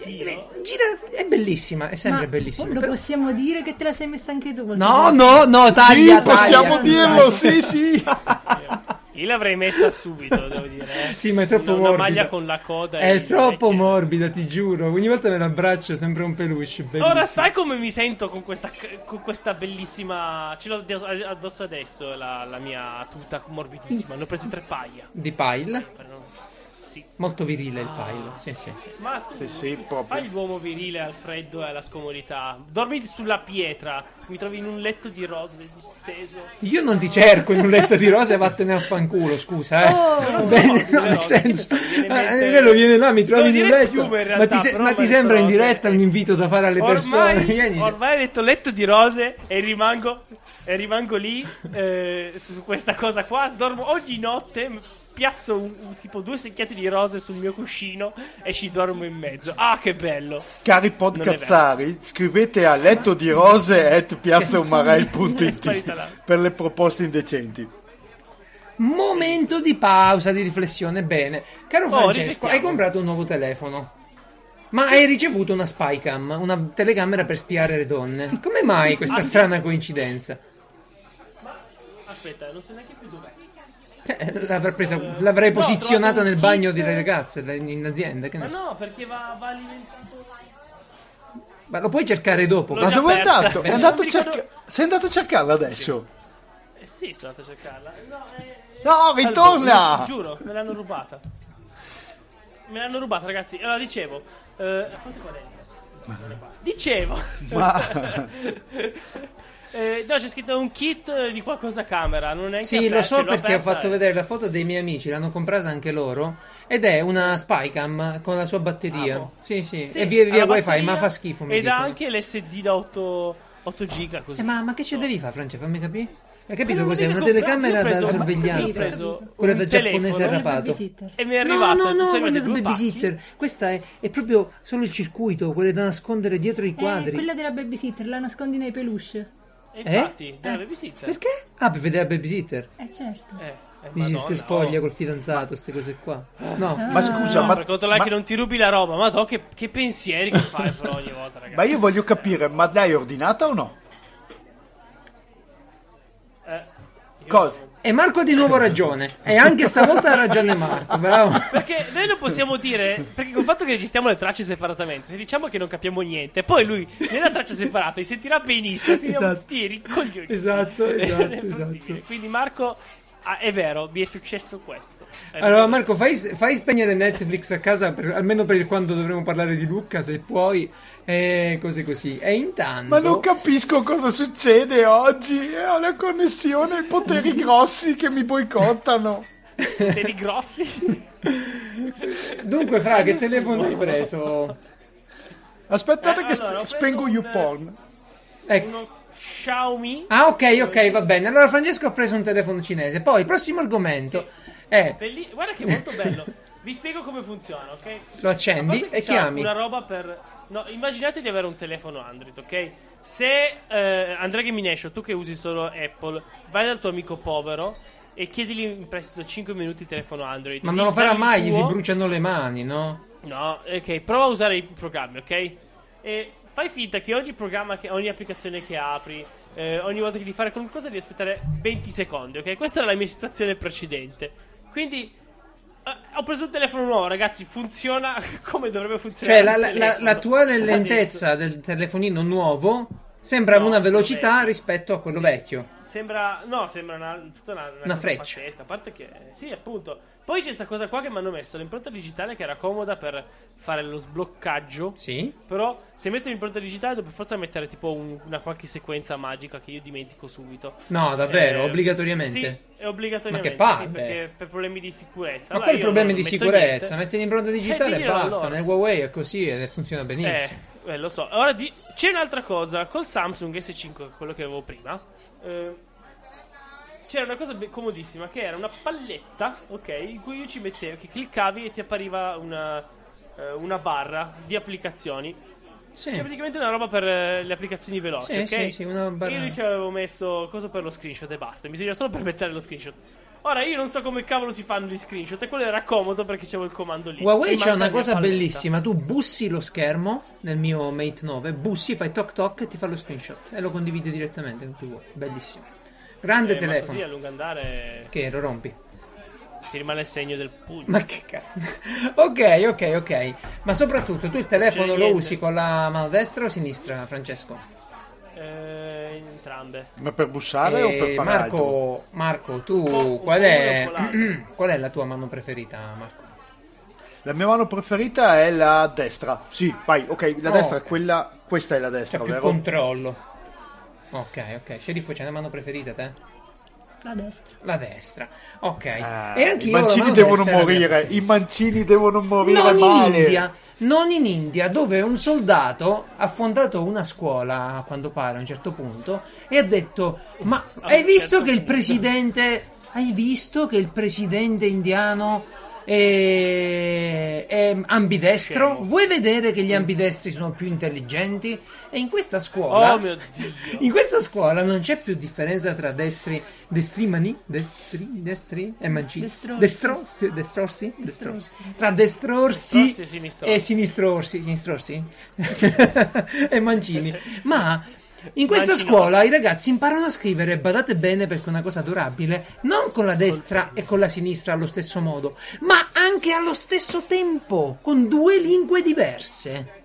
S1: gira, è bellissima, è sempre
S4: Ma
S1: bellissima.
S4: Lo
S1: però-
S4: possiamo dire che te la sei messa anche tu?
S1: No, no, no, taglia,
S3: Sì, possiamo
S1: taglia.
S3: dirlo, sì, sì.
S2: Io l'avrei messa subito, devo dire. eh.
S1: Sì, ma è troppo
S2: una, una
S1: morbida.
S2: maglia con la coda.
S1: È troppo
S2: orecchie.
S1: morbida, ti giuro. Ogni volta me l'abbraccio, sembra un peluche. Bellissimo.
S2: Ora sai come mi sento con questa, con questa bellissima. Ce l'ho addosso- addosso adesso la, la mia tuta morbidissima. Ne ho prese tre paia.
S1: Di Pile.
S2: Sì.
S1: Molto virile il Pile. Sì, sì, sì.
S2: Ma tu
S3: Sì, sì,
S2: fai l'uomo virile al freddo e alla scomodità. Dormi sulla pietra. Mi trovi in un letto di rose disteso.
S1: Io non ti cerco in un letto di rose e vattene a fanculo, scusa, eh.
S4: Oh!
S1: Bene, no, nel senso, eh,
S2: mente-
S1: quello viene là, mi trovi in un letto.
S2: fiume, in
S1: ma
S2: realtà,
S1: ti, se- ma ti sembra in diretta un invito da fare alle persone?
S2: Ormai,
S1: Vieni.
S2: ormai hai detto letto di rose e rimango, e rimango lì eh, su questa cosa qua. Dormo ogni notte, piazzo un- un- tipo due secchiate di rose sul mio cuscino e ci dormo in mezzo. Ah, che bello!
S3: Cari podcazzari, scrivete a letto di rose at
S2: là.
S3: per le proposte indecenti.
S1: Momento di pausa, di riflessione. Bene. Caro
S2: Oh,
S1: Francesco, hai comprato un nuovo telefono. Ma hai ricevuto una spycam, una telecamera per spiare le donne. Come mai questa
S2: sì.
S1: strana coincidenza?
S2: Aspetta, non so neanche.
S1: Eh, l'avrei, presa- l'avrei
S2: no,
S1: posizionata nel
S2: un
S1: bagno
S2: kit.
S1: delle ragazze in azienda. Che ne
S2: Ma
S1: so.
S2: no, perché va, va alimentato.
S1: Ma lo puoi cercare dopo.
S2: L'ho
S3: Ma dove è andato? È andato
S2: ricordo-
S3: cerca- Sei andato a cercarla adesso?
S2: Eh sì, sono andato a cercarla. No, eh,
S3: No, ritorna!
S2: Albo, giuro, me l'hanno rubata. Me l'hanno rubata, ragazzi. Allora, dicevo. Eh, cosa qua dentro? Dicevo.
S3: Ma
S2: Eh, no, c'è scritto un kit di qualcosa camera. Non è
S1: Sì, lo
S2: aperto,
S1: so
S2: l'ho
S1: perché ho fatto
S2: e-
S1: vedere la foto dei miei amici, l'hanno comprata anche loro. Ed è una spycam con la sua batteria.
S2: Ah, boh.
S1: Sì, sì,
S2: Sì,
S1: e via via wifi,
S2: batteria
S1: ma fa schifo. Mi
S2: Ed ha anche l'SD da 8, 8 giga. Così.
S1: Eh, ma, ma che ci devi fare, Francia? Fammi capire. Hai capito cos'è? Una telecamera da sorveglianza. Quella da giapponese arrapato.
S2: E mi è arrivata.
S1: No, no, no, quella da babysitter.
S2: pacchi?
S1: Questa è, è proprio solo il circuito, quelle da nascondere dietro i
S4: Eh,
S1: quadri.
S4: quella della babysitter, la nascondi nei peluche.
S2: E
S1: Eh?
S2: infatti, della
S4: Eh.
S2: babysitter.
S1: Perché? Ah, per vedere la babysitter.
S4: Eh certo.
S2: Eh,
S1: Dici
S2: Madonna,
S1: se spoglia
S2: oh.
S1: col fidanzato, queste cose qua. No.
S3: Ma scusa,
S2: No,
S3: ma,
S2: per controllare
S3: ma-
S2: che non ti rubi la roba. Ma do, che, che pensieri che fai però ogni volta, ragazzi.
S3: ma io voglio capire, ma l'hai ordinata o no?
S2: Eh,
S3: Cosa?
S1: E Marco ha di nuovo ragione. E anche stavolta ha ragione Marco, bravo.
S2: Perché noi non possiamo dire. Perché col fatto che registriamo le tracce separatamente, se diciamo che non capiamo niente, poi lui nella traccia separata si sentirà benissimo. Si
S1: Esatto.
S2: esatto. ricoglioni.
S1: Esatto,
S2: Non è
S1: esatto,
S2: possibile.
S1: esatto.
S2: Quindi, Marco, ah, è vero, mi è successo questo. È
S1: Allora,
S2: vero.
S1: Marco, fai, fai spegnere Netflix a casa, per- almeno per quando dovremo parlare di Luca, se puoi, e cose così. E intanto.
S3: Ma non capisco cosa succede oggi. Ho la connessione poteri grossi che mi boicottano.
S2: Poteri grossi.
S1: Dunque, Fra, che telefono hai preso?
S3: Aspettate
S2: Eh,
S3: che
S2: allora,
S3: spengo
S2: un-
S3: YouPorn.
S1: Ecco.
S2: Uno Xiaomi.
S1: Ah, ok, ok, va bene. Allora, Francesco ha preso un telefono cinese. Poi, il prossimo argomento è:
S2: Belli- Guarda che è molto bello. Vi spiego come funziona, ok?
S1: lo accendi e chiami.
S2: Una roba per. No, immaginate di avere un telefono Android, ok? Se eh, Andrea Gaminescio, tu che usi solo Apple, vai dal tuo amico povero e chiedigli in prestito 5 minuti di telefono Android.
S1: Ma non lo farà mai,
S2: il
S1: gli si
S2: tuo-
S1: bruciano le mani, no?
S2: No, ok, prova a usare i programmi, ok? E fai finta che ogni programma, che, ogni applicazione che apri, eh, ogni volta che devi fare qualcosa devi aspettare 20 secondi, ok? Questa era la mia situazione precedente. Quindi eh, ho preso un telefono nuovo, ragazzi, funziona come dovrebbe funzionare.
S1: Cioè, la, la- la- tua
S2: Adesso.
S1: lentezza del telefonino nuovo sembra
S2: No,
S1: una velocità
S2: vecchio.
S1: rispetto a quello vecchio.
S2: Sembra, no, sembra una, tutta una,
S1: Una
S2: cosa
S1: freccia.
S2: pazzesca. A parte che, sì, appunto. Poi c'è questa cosa qua che mi hanno messo l'impronta digitale che era comoda per fare lo sbloccaggio.
S1: Sì?
S2: Però se metto l'impronta digitale devo per forza mettere tipo un- una qualche sequenza magica che io dimentico subito.
S1: No, davvero,
S2: Eh,
S1: obbligatoriamente.
S2: Sì, è obbligatoriamente.
S1: Ma che palle.
S2: Sì, perché per problemi di sicurezza.
S1: Ma
S2: Allora
S1: quali problemi di sicurezza?
S2: niente.
S1: Metti l'impronta digitale
S2: Eh,
S1: e
S2: diglielo
S1: basta.
S2: allora.
S1: Nel Huawei è così ed funziona benissimo.
S2: Eh, eh, lo so. Ora di- c'è un'altra cosa. Col Samsung S5, quello che avevo prima, eh, c'era una cosa be- comodissima che era una palletta, ok, in cui io ci mettevo, che cliccavi e ti appariva una, eh, una barra di applicazioni.
S1: Sì.
S2: Che è praticamente una roba per eh, le applicazioni veloci,
S1: Sì,
S2: ok?
S1: sì, sì, una barra-
S2: Io lì ci avevo messo cosa per lo screenshot e basta. Mi serviva solo per mettere lo screenshot. Ora io non so come cavolo si fanno gli screenshot e quello era comodo perché c'avevo il comando lì.
S1: Huawei
S2: manca
S1: una cosa
S2: palletta.
S1: bellissima. Tu bussi lo schermo nel mio Mate 9, bussi, fai toc toc e ti fa lo screenshot e lo condividi direttamente con chi vuoi. Bellissimo. Grande
S2: Eh, ma
S1: telefono.
S2: così a lungo andare
S1: Che lo rompi.
S2: ti rimane il segno del pugno.
S1: Ma che cazzo. ok, ok, ok. Ma soprattutto tu il telefono
S2: C'è
S1: lo usi con la mano destra o sinistra, Francesco?
S2: Eh, entrambe.
S3: Ma per bussare o per
S1: E
S3: fare altro?
S1: Marco, Marco, tu
S2: po'
S1: qual è, qual è la tua mano preferita, Marco?
S3: La mia mano preferita è la destra. Sì, vai, ok, la
S1: Oh,
S3: destra
S1: ok.
S3: è quella. Questa è la
S1: C'è
S3: destra,
S1: più
S3: vero?
S1: controllo. Ok, ok. Sceriffo, c'è una mano preferita te?
S4: La destra.
S1: La destra. Ok.
S3: Ah,
S1: e anche
S3: I mancini devono morire. I mancini devono morire
S1: Non in
S3: male.
S1: India, non in India, dove un soldato ha fondato una scuola quando pare a un certo punto e ha detto: Ma
S2: A
S1: hai visto che il
S2: punto."
S1: presidente. Hai visto che il presidente indiano è, è ambidestro? Vuoi vedere che gli ambidestri sono più intelligenti? E in questa scuola.
S2: Oh mio dio.
S1: In questa scuola non c'è più differenza tra destri, destrimani, destri, destri e mancini.
S4: Destrorsi.
S1: Destrorsi. Tra destrorsi
S2: Destrorsi e sinistrorsi.
S1: e sinistrorsi, sinistrorsi e mancini. Ma in questa
S2: Mancinosi.
S1: scuola i ragazzi imparano a scrivere, badate bene perché è una cosa adorabile, non con la destra e con la sinistra allo stesso modo, ma anche allo stesso tempo, con due lingue diverse.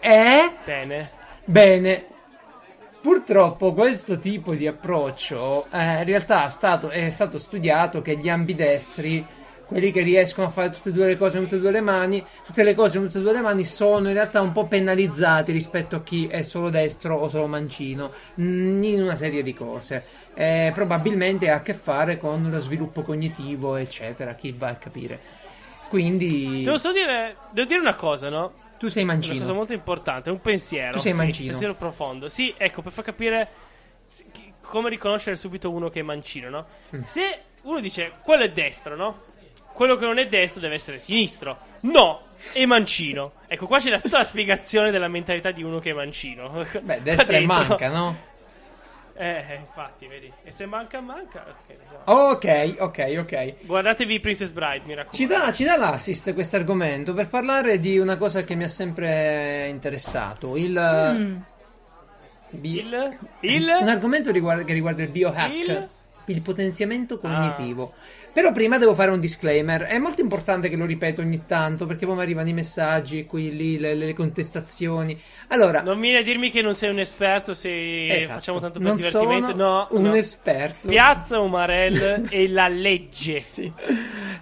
S1: Eh?
S2: Bene.
S1: Bene, purtroppo questo tipo di approccio eh, in realtà è stato, è stato studiato che gli ambidestri, quelli che riescono a fare tutte e due le cose con tutte e due le mani, tutte le cose con tutte e due le mani sono in realtà un po' penalizzati rispetto a chi è solo destro o solo mancino mm, in una serie di cose. Eh, probabilmente ha a che fare con lo sviluppo cognitivo, eccetera, chi va a capire. Quindi
S2: Devo solo dire, devo dire una cosa, no?
S1: tu sei
S2: Una
S1: mancino.
S2: cosa molto importante, un pensiero.
S1: Tu sei
S2: sì,
S1: mancino.
S2: pensiero profondo. Sì, ecco, per far capire come riconoscere subito uno che è mancino, no?
S1: Mm.
S2: Se uno dice quello è destro, no? Quello che non è destro deve essere sinistro. No, è mancino. Ecco, qua c'è la, tutta la spiegazione della mentalità di uno che è mancino.
S1: Beh, destra e
S2: dentro.
S1: manca, no?
S2: Eh, infatti, vedi. E se manca, manca. Ok, no.
S1: Ok, ok, ok.
S2: Guardatevi Princess Bride, mi raccomando.
S1: Ci dà, ci dà l'assist questo argomento per parlare di una cosa che mi ha sempre interessato. Il,
S4: Mm.
S2: Il?
S1: bi- un
S2: Il?
S1: argomento riguarda- che riguarda il biohack, il,
S2: Il?
S1: potenziamento cognitivo. Però prima devo fare un disclaimer. È molto importante che lo ripeto ogni tanto perché poi mi arrivano i messaggi, qui, lì, le, le contestazioni. Allora,
S2: Non vieni a dirmi che non sei un esperto se
S1: esatto,
S2: facciamo tanto per
S1: non
S2: divertimento.
S1: sono
S2: no,
S1: un
S2: no.
S1: esperto.
S2: Piazza Umarell e la legge.
S1: Sì.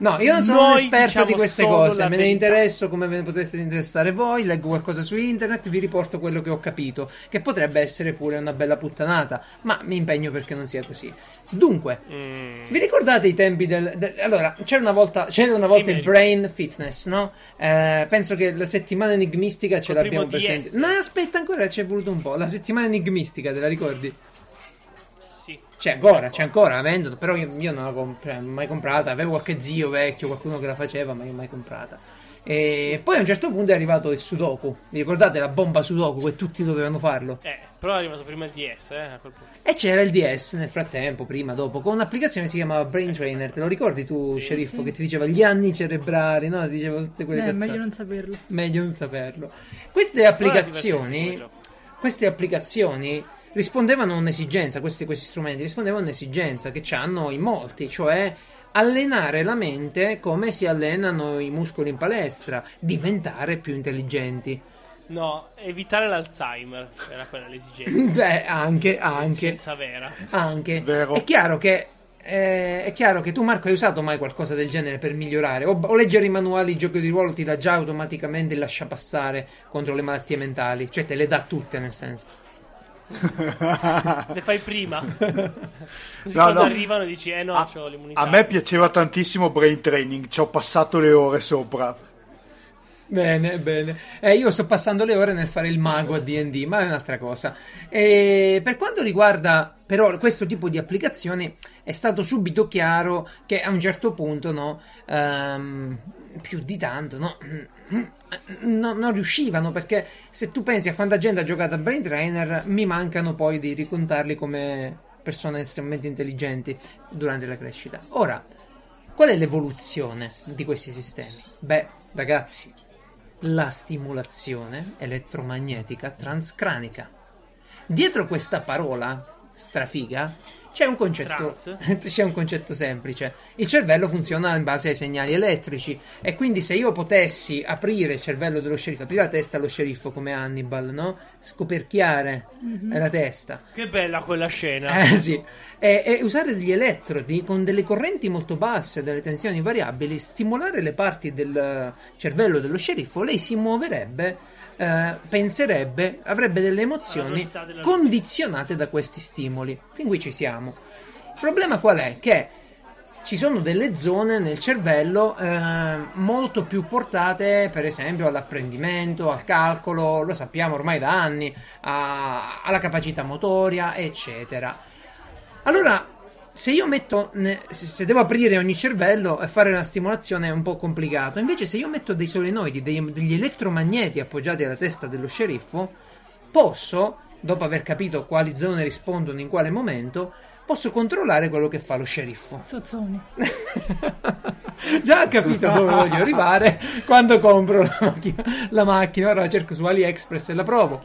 S1: No, io non sono
S2: Noi
S1: un esperto
S2: diciamo
S1: di queste cose, me ne
S2: verità.
S1: interesso come ve ne potreste interessare voi, leggo qualcosa su internet, vi riporto quello che ho capito, che potrebbe essere pure una bella puttanata, ma mi impegno perché non sia così. Dunque,
S2: Mm.
S1: vi ricordate i tempi del... del- allora, c'era una volta, c'era una volta
S2: mi
S1: il brain fitness, no? Eh, penso che la settimana enigmistica ce
S2: Col
S1: l'abbiamo presente. No, aspetta, ancora ci è voluto un po'. La settimana enigmistica, te la ricordi?
S2: Sì.
S1: C'è ancora, c'è ancora, la vendono, però io, io non l'ho comp- mai comprata. Avevo qualche zio vecchio, qualcuno che la faceva, ma io mai comprata. E poi a un certo punto è arrivato il Sudoku. Vi ricordate la bomba Sudoku che tutti dovevano farlo?
S2: Eh, però è arrivato prima il DS, eh, a quel punto.
S1: E c'era il DS nel frattempo, prima, dopo, con un'applicazione che si chiamava Brain Trainer. Te lo ricordi tu,
S2: Sì,
S1: sceriffo,
S4: sì.
S1: che ti diceva gli anni cerebrali, no? Ti diceva tutte quelle
S4: Eh,
S1: cazzate.
S4: meglio non saperlo.
S1: Meglio non saperlo. Queste applicazioni, queste applicazioni rispondevano a un'esigenza, questi, questi strumenti rispondevano a un'esigenza che hanno in molti, cioè allenare la mente come si allenano i muscoli in palestra, diventare più intelligenti.
S2: No, evitare l'Alzheimer era quella l'esigenza.
S1: Beh, anche, anche,
S2: L'esigenza vera.
S1: anche.
S3: Vero.
S1: È chiaro che. eh, è chiaro che tu, Marco, hai usato mai qualcosa del genere per migliorare? O, o leggere i manuali di gioco di ruolo ti dà già automaticamente il lascia passare contro le malattie mentali? Cioè, te le dà tutte, nel senso.
S2: Le fai prima. Così
S3: No,
S2: quando
S3: no.
S2: arrivano dici, eh no,
S3: A,
S2: c'ho l'immunità.
S3: a me piaceva tantissimo Brain Training, ci ho passato le ore sopra.
S1: Bene, bene. Eh, io sto passando le ore nel fare il mago a DD, ma è un'altra cosa. E per quanto riguarda però questo tipo di applicazioni, è stato subito chiaro che a un certo punto, no, ehm, più di tanto, no, no- non riuscivano perché se tu pensi a quanta gente ha giocato a Brain Trainer, mi mancano poi di ricontarli come persone estremamente intelligenti durante la crescita. Ora, Qual è l'evoluzione di questi sistemi? Beh, ragazzi, la stimolazione elettromagnetica transcranica. Dietro questa parola strafiga c'è un concetto, c'è un concetto semplice. Il cervello funziona in base ai segnali elettrici e quindi se io potessi aprire il cervello dello sceriffo, aprire la testa allo sceriffo come Hannibal, no? Scoperchiare mm-hmm. la testa.
S2: Che bella quella scena.
S1: Eh sì. E, e, usare degli elettrodi con delle correnti molto basse, delle tensioni variabili, stimolare le parti del cervello dello sceriffo, lei si muoverebbe eh, penserebbe, avrebbe delle emozioni condizionate da questi stimoli. Fin qui ci siamo. Il problema qual è? Che ci sono delle zone nel cervello eh, molto più portate, per esempio, all'apprendimento, al calcolo, lo sappiamo ormai da anni, a, alla capacità motoria, eccetera. Allora, se io metto, se devo aprire ogni cervello e fare una stimolazione è un po' complicato. Invece, se io metto dei solenoidi, dei, degli elettromagneti appoggiati alla testa dello sceriffo, posso, dopo aver capito quali zone rispondono in quale momento, posso controllare quello che fa lo sceriffo.
S4: Zozzoni.
S1: Già ho capito dove voglio arrivare quando compro la macchina, la macchina. Ora la cerco su AliExpress e la provo.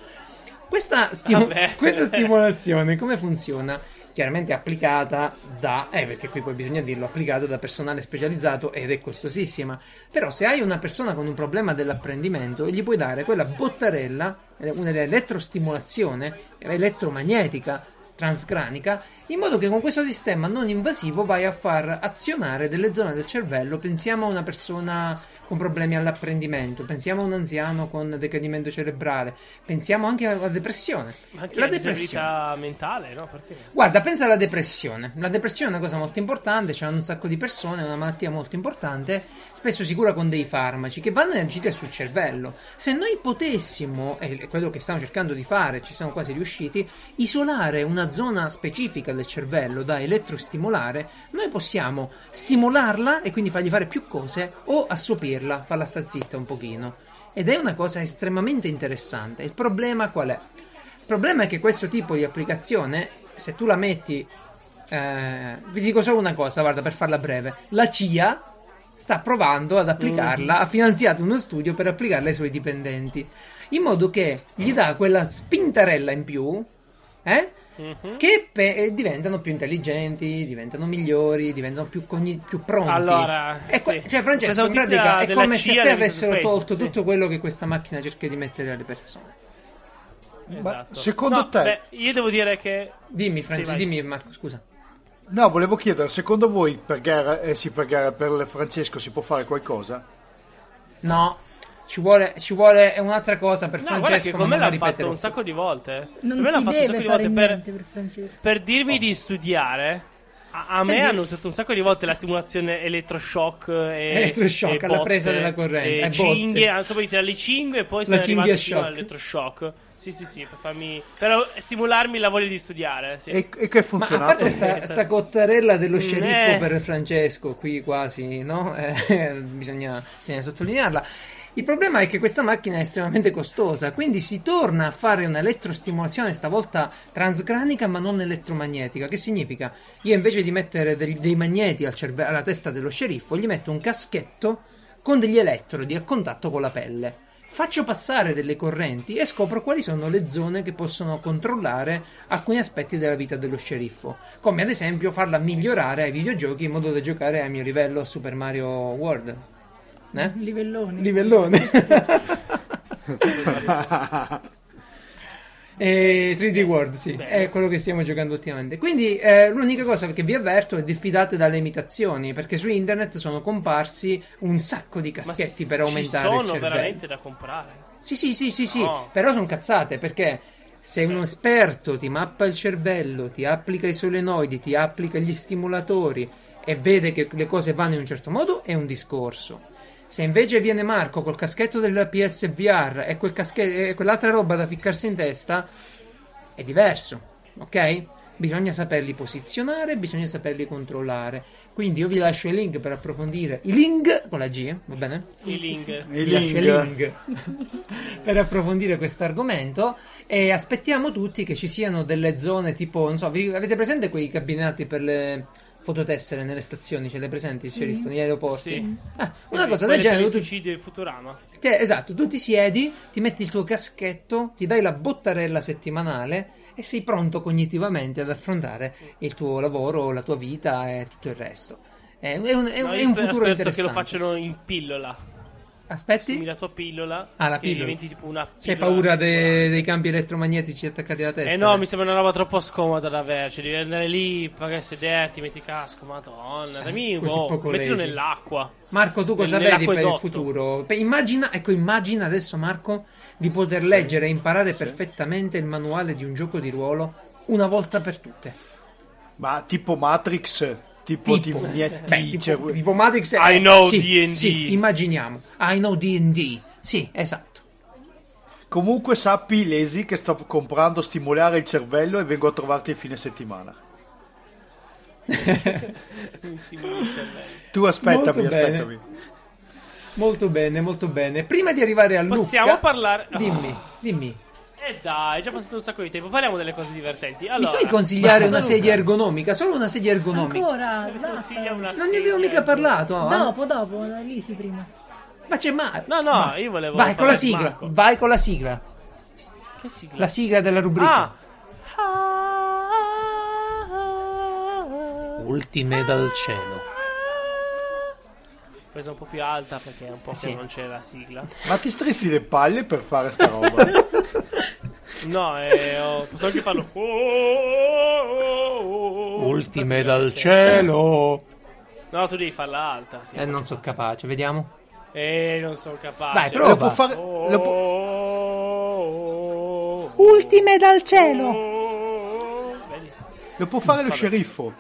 S1: Questa, stim- questa stimolazione come funziona? Chiaramente applicata da, eh perché qui poi bisogna dirlo, applicata da personale specializzato ed è costosissima. Però se hai una persona con un problema dell'apprendimento, gli puoi dare quella bottarella, eh, un'elettrostimolazione elettromagnetica transcranica, in modo che con questo sistema non invasivo vai a far azionare delle zone del cervello. Pensiamo a una persona con problemi all'apprendimento, pensiamo a un anziano con decadimento cerebrale, pensiamo anche alla depressione.
S2: Ma anche la depressione mentale, no? Perché?
S1: Guarda, pensa alla depressione. La depressione è una cosa molto importante, c'è un sacco di persone, è una malattia molto importante, spesso si cura con dei farmaci che vanno a agire sul cervello. Se noi potessimo, e quello che stiamo cercando di fare, ci siamo quasi riusciti, isolare una zona specifica del cervello da elettrostimolare, noi possiamo stimolarla e quindi fargli fare più cose o assopirla farla sta zitta un pochino. Ed è una cosa estremamente interessante. Il problema qual è? Il problema è che questo tipo di applicazione, se tu la metti... Eh, vi dico solo una cosa, guarda, per farla breve. La CIA sta provando ad applicarla, mm. ha finanziato uno studio per applicarla ai suoi dipendenti, in modo che gli dà quella spintarella in più, eh? mm-hmm. che pe- eh, diventano più intelligenti, diventano migliori, diventano più, cogni- più pronti.
S2: Allora,
S1: è
S2: sì.
S1: cioè, Francesco, in pratica è come se te avessero tolto sì. tutto quello che questa macchina cerca di mettere alle persone.
S3: Esatto. secondo
S2: no,
S3: te,
S2: beh, io devo dire che.
S1: Dimmi, Francesco, sì, dimmi, Marco, scusa.
S3: No, volevo chiedere, secondo voi per gara, eh, sì, per gara per Francesco si può fare qualcosa?
S1: No, ci vuole, ci vuole un'altra cosa per
S2: no,
S1: Francesco.
S2: Che con me l'ha fatto un sacco di volte.
S4: Non
S2: me
S4: l'ha
S2: fatto
S4: un sacco di volte
S2: per,
S4: per,
S2: per, dirmi oh. di studiare. A, a me hanno usato un sacco di volte la stimolazione elettroshock e,
S1: elettroshock
S2: e
S1: alla presa della corrente.
S2: E cinghie, hanno sopra le cinghie e poi sono arrivati fino all'elettroshock. Sì, sì, sì, per farmi. Per stimolarmi la voglia di studiare. Sì.
S3: E, e, che è funzionato?
S1: Ma a parte sta, sta cottarella dello mm, sceriffo eh. per Francesco, qui quasi, no? Eh, bisogna, bisogna sottolinearla. Il problema è che questa macchina è estremamente costosa, quindi si torna a fare un'elettrostimolazione stavolta transgranica ma non elettromagnetica. Che significa? Io invece di mettere dei, dei magneti al cerve- alla testa dello sceriffo, gli metto un caschetto con degli elettrodi a contatto con la pelle. Faccio passare delle correnti e scopro quali sono le zone che possono controllare alcuni aspetti della vita dello sceriffo, come ad esempio farla migliorare ai videogiochi in modo da giocare a mio livello Super Mario World.
S4: Eh? Livellone.
S1: Livellone. E 3D World, sì, Beh. è quello che stiamo giocando ultimamente. Quindi eh, l'unica cosa che vi avverto è diffidate dalle imitazioni, perché su internet sono comparsi un sacco di caschetti
S2: Ma
S1: per aumentare il cervello.
S2: sono veramente da comprare.
S1: Sì, sì, sì, sì, sì. però sono cazzate, perché se un esperto ti mappa il cervello, ti applica i solenoidi, ti applica gli stimolatori e vede che le cose vanno in un certo modo, è un discorso. Se invece viene Marco col caschetto del PSVR e, quel casche- e quell'altra roba da ficcarsi in testa, è diverso, ok? Bisogna saperli posizionare, bisogna saperli controllare. Quindi io vi lascio i link per approfondire. I link con la G, eh? va bene?
S2: Sì, i link.
S1: Vi lascio i link per approfondire questo argomento. E aspettiamo tutti che ci siano delle zone tipo, non so, vi, avete presente quei cabinati per le fototessere nelle stazioni, ce le presenti,
S4: Sì.
S1: sceriffo, negli aeroporti?
S2: Sì.
S1: Ah, una
S2: Sì,
S1: cosa del genere, tu,
S2: il suicidio di Futurama.
S1: te- esatto, tu ti siedi, ti metti il tuo caschetto, ti dai la bottarella settimanale e sei pronto cognitivamente ad affrontare il tuo lavoro, la tua vita e tutto il resto. È, è un, è
S2: No,
S1: è un futuro
S2: aspetto
S1: interessante.
S2: che lo facciano in pillola.
S1: Aspetti?
S2: Assumi la tua pillola.
S1: Ah, la pillola.
S2: diventi tipo una pillola.
S1: C'hai paura de- dei campi elettromagnetici attaccati alla testa?
S2: Eh no, mi sembra una roba troppo scomoda da avere. Cioè, devi andare lì, pagare sederti, metti casco, madonna. Dammi,
S1: così
S2: boh,
S1: poco
S2: mettilo
S1: lazy.
S2: nell'acqua.
S1: Marco, tu cosa vedi per il futuro? Immagina, ecco, immagina adesso, Marco, di poter leggere e imparare perfettamente il manuale di un gioco di ruolo una volta per tutte.
S3: Ma tipo Matrix, tipo,
S1: Tipo,
S3: ti inietti,
S1: Beh, tipo,
S3: cioè,
S1: tipo Matrix
S2: I know
S1: sì,
S2: D&D.
S1: Sì, immaginiamo. I know D&D. Sì, esatto.
S3: Comunque sappi, Lesi, che sto comprando stimolare il cervello e vengo a trovarti il fine settimana.
S2: Mi stimoli il cervello.
S3: Tu aspettami,
S1: Molto bene.
S3: aspettami.
S1: Molto bene, molto bene. Prima di arrivare a Luca...
S2: Possiamo parlare.
S1: Dimmi, dimmi.
S2: Eh dai, è già passato un sacco di tempo. Parliamo delle cose divertenti.
S1: Mi
S2: Allora,
S1: fai consigliare una sedia ergonomica? Solo una sedia ergonomica.
S4: Ancora,
S2: Mi consiglia una
S1: Non ne avevo
S2: sedia.
S1: mica parlato. ah.
S4: Dopo, dopo, lì si prima.
S1: Ma c'è mai.
S2: No, no, io volevo.
S1: Vai con la
S2: parlare di
S1: sigla.
S2: Marco.
S1: Vai con la sigla.
S2: Che sigla?
S1: La sigla della rubrica.
S2: Ah!
S1: Ultime dal cielo.
S2: Presa un po' più alta perché è un po'
S1: Sì.
S2: che non c'è la sigla.
S3: Ma ti strizzi le palle per fare sta roba?
S2: No, eh, ho- posso anche farlo.
S1: Ultime dal cielo.
S2: No, tu devi farla alta. Sì,
S1: Eh, non sono capace, vediamo.
S2: Eh, non sono capace.
S1: Dai,
S3: lo
S1: prova.
S3: può fare... lo può-
S2: Oh,
S1: Ultime dal cielo.
S2: oh?
S3: Lo può fare lo sceriffo.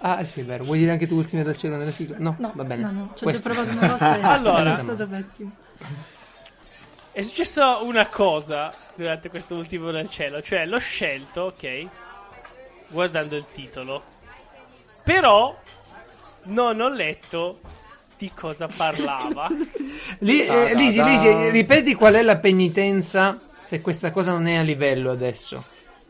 S1: Ah, sì, è vero. Vuoi dire anche tu ultime dal cielo nella sigla? No,
S4: No,
S1: va bene.
S4: no, no, ci ho già provato una volta
S2: Allora.
S4: è stato pessimo.
S2: È successo una cosa durante questo ultimo del cielo, cioè l'ho scelto, ok, guardando il titolo, però non ho letto di cosa parlava.
S1: Lì, eh, Lisi. Lisi, ripeti qual è la penitenza se questa cosa non è a livello adesso.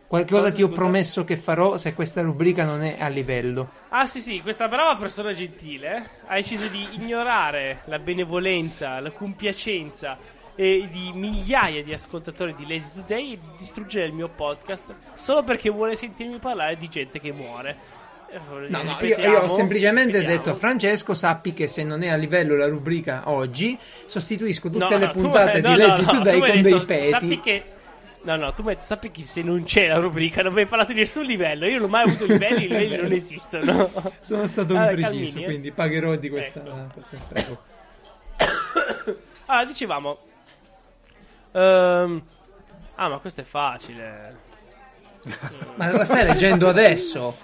S1: Qualcosa
S2: Cosa,
S1: ti ho
S2: scusa?
S1: promesso che farò se questa rubrica non è a livello.
S2: ah sì sì, questa brava persona gentile ha deciso di ignorare la benevolenza, la compiacenza e di migliaia di ascoltatori di Lazy Today e di distruggere il mio podcast solo perché vuole sentirmi parlare di gente che muore. Eh,
S1: No, no, io, io ho semplicemente
S2: ripetiamo.
S1: detto a Francesco, sappi che se non è a livello la rubrica oggi, sostituisco tutte
S2: No,
S1: le
S2: no, tu-
S1: puntate
S2: no,
S1: di
S2: no,
S1: Lazy
S2: no,
S1: Today
S2: tu mi
S1: con dei
S2: detto,
S1: peti.
S2: Sappi che. No, no, tu mi sappi che se non c'è la rubrica non hai parlato di nessun livello. Io non ho mai avuto livelli, i livelli non esistono.
S1: Sono stato
S2: Allora,
S1: impreciso,
S2: Calmini, eh.
S1: quindi pagherò di questa
S2: Ecco. Allora, dicevamo. Ehm, ah, ma questo è facile.
S1: Ma la stai leggendo adesso?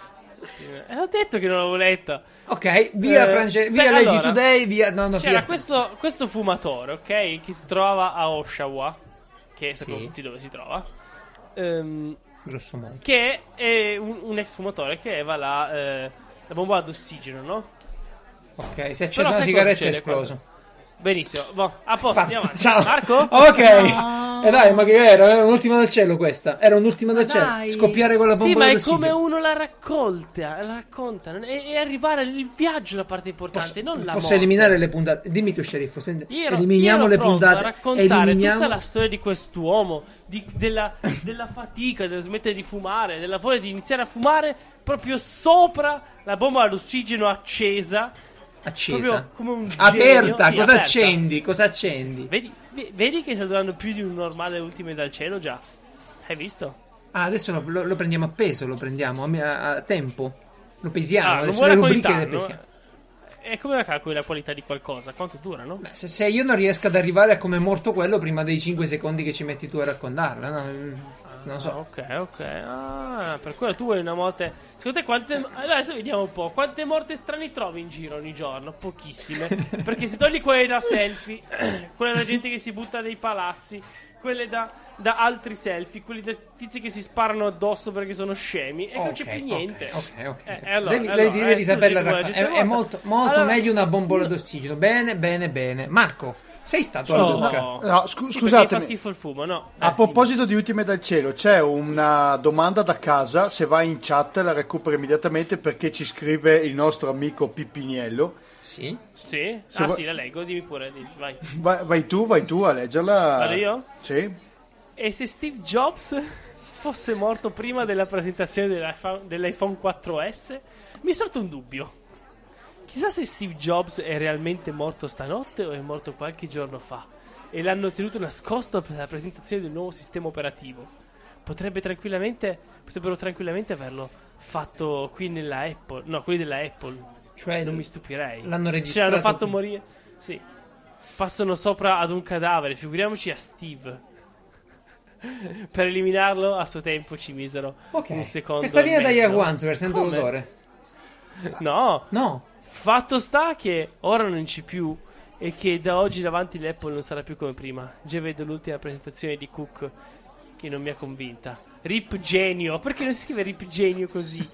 S2: Eh, ho detto che non l'avevo letta.
S1: Ok, via,
S2: Eh,
S1: France- via
S2: beh,
S1: Lazy
S2: allora,
S1: Today, via... No, no,
S2: C'era
S1: via.
S2: questo, questo fumatore, ok? Che si trova a Oshawa. Che sappiamo
S1: Sì.
S2: tutti dove si trova. Ehm,
S1: Grosso modo.
S2: che è un, un ex fumatore che aveva la, eh, la bomba ad ossigeno, no?
S1: Ok, si è accesa una sigaretta e è esploso.
S2: Benissimo, boh, a posto, andiamo avanti.
S1: Ciao.
S2: Marco?
S1: Ok.
S4: No.
S1: E dai, ma che era? Era un'ultima dal cielo questa. Era un'ultima dal cielo.
S4: dai.
S1: Scoppiare con la bomba
S2: Sì, ma è
S1: d'ossigeno.
S2: come uno la raccolta, la racconta, e, e arrivare il viaggio è la parte importante, non la
S1: Posso
S2: morte.
S1: eliminare le puntate? Dimmi tu, sceriffo. se-
S2: Io ero,
S1: eliminiamo
S2: io ero
S1: le puntate.
S2: raccontare
S1: eliminiamo...
S2: tutta la storia di quest'uomo, di- della, della fatica del smettere di fumare, della voglia di iniziare a fumare proprio sopra la bomba all'ossigeno accesa.
S1: Accesa. Aperta,
S2: Sì,
S1: cosa
S2: aperta.
S1: accendi? Cosa accendi?
S2: Vedi, ve- vedi che sta durando più di un normale ultime dal cielo già? Hai visto?
S1: Ah, adesso lo, lo- lo prendiamo a peso, lo prendiamo a, a- a tempo. Lo pesiamo.
S2: Ah,
S1: adesso le rubriche
S2: qualità,
S1: le
S2: no?
S1: pesiamo.
S2: E come la calcoli la qualità di qualcosa? Quanto dura, no?
S1: Beh, se, se io non riesco ad arrivare a come è morto quello prima dei 5 secondi che ci metti tu a raccontarla, no? Mm, non
S2: Ah,
S1: so.
S2: ok, ok. Ah, per quello tu vuoi una morte. Secondo te quante. Adesso vediamo un po'. Quante morte strane trovi in giro ogni giorno? Pochissime. Perché se togli quelle da selfie, quelle da gente che si butta dai palazzi, quelle da, da altri selfie, quelli da tizi che si sparano addosso perché sono scemi, e non c'è più niente.
S1: Ok, ok.
S2: Eh, allora,
S1: devi
S2: allora,
S1: devi- devi
S2: eh, tu
S1: saperla raccontare. È, è molto, molto
S2: Allora-
S1: meglio una bombola d'ossigeno. Bene, bene, bene. Marco, Sei stato a
S2: No,
S1: Zucca?
S3: No, scu-
S2: Sì,
S3: scusatemi.
S2: fa schifo il fumo, no.
S3: A
S2: Eh,
S3: proposito di Ultime dal Cielo, c'è una domanda da casa, se vai in chat la recupero immediatamente perché ci scrive il nostro amico Pippiniello.
S1: Sì.
S2: Sì?
S3: Se
S2: ah
S3: vuoi-
S2: sì, la leggo, dimmi pure, dimmi, vai.
S3: Vai, vai tu, vai tu a leggerla.
S2: Vado io?
S3: Sì.
S2: E se Steve Jobs fosse morto prima della presentazione dell'iPhone, dell'iPhone 4S? Mi è sorto un dubbio. Chissà se Steve Jobs è realmente morto stanotte o è morto qualche giorno fa e l'hanno tenuto nascosto per la presentazione del nuovo sistema operativo. Potrebbe tranquillamente, potrebbero tranquillamente averlo fatto qui nella Apple, no, quelli della Apple.
S1: Cioè,
S2: Non mi stupirei.
S1: L'hanno
S2: Cioè,
S1: registrato.
S2: hanno fatto morire. Sì. Passano sopra ad un cadavere, figuriamoci a Steve. per eliminarlo a suo tempo ci misero
S1: Ok.
S2: un secondo.
S1: Questa viene da. Yaguanzo per sento
S2: Come?
S1: l'odore.
S2: No,
S1: No.
S2: Fatto sta che ora non c'è più e che da oggi in avanti l'Apple non sarà più come prima. Già vedo l'ultima presentazione di Cook che non mi ha convinta. Rip genio, perché non si scrive Rip genio così?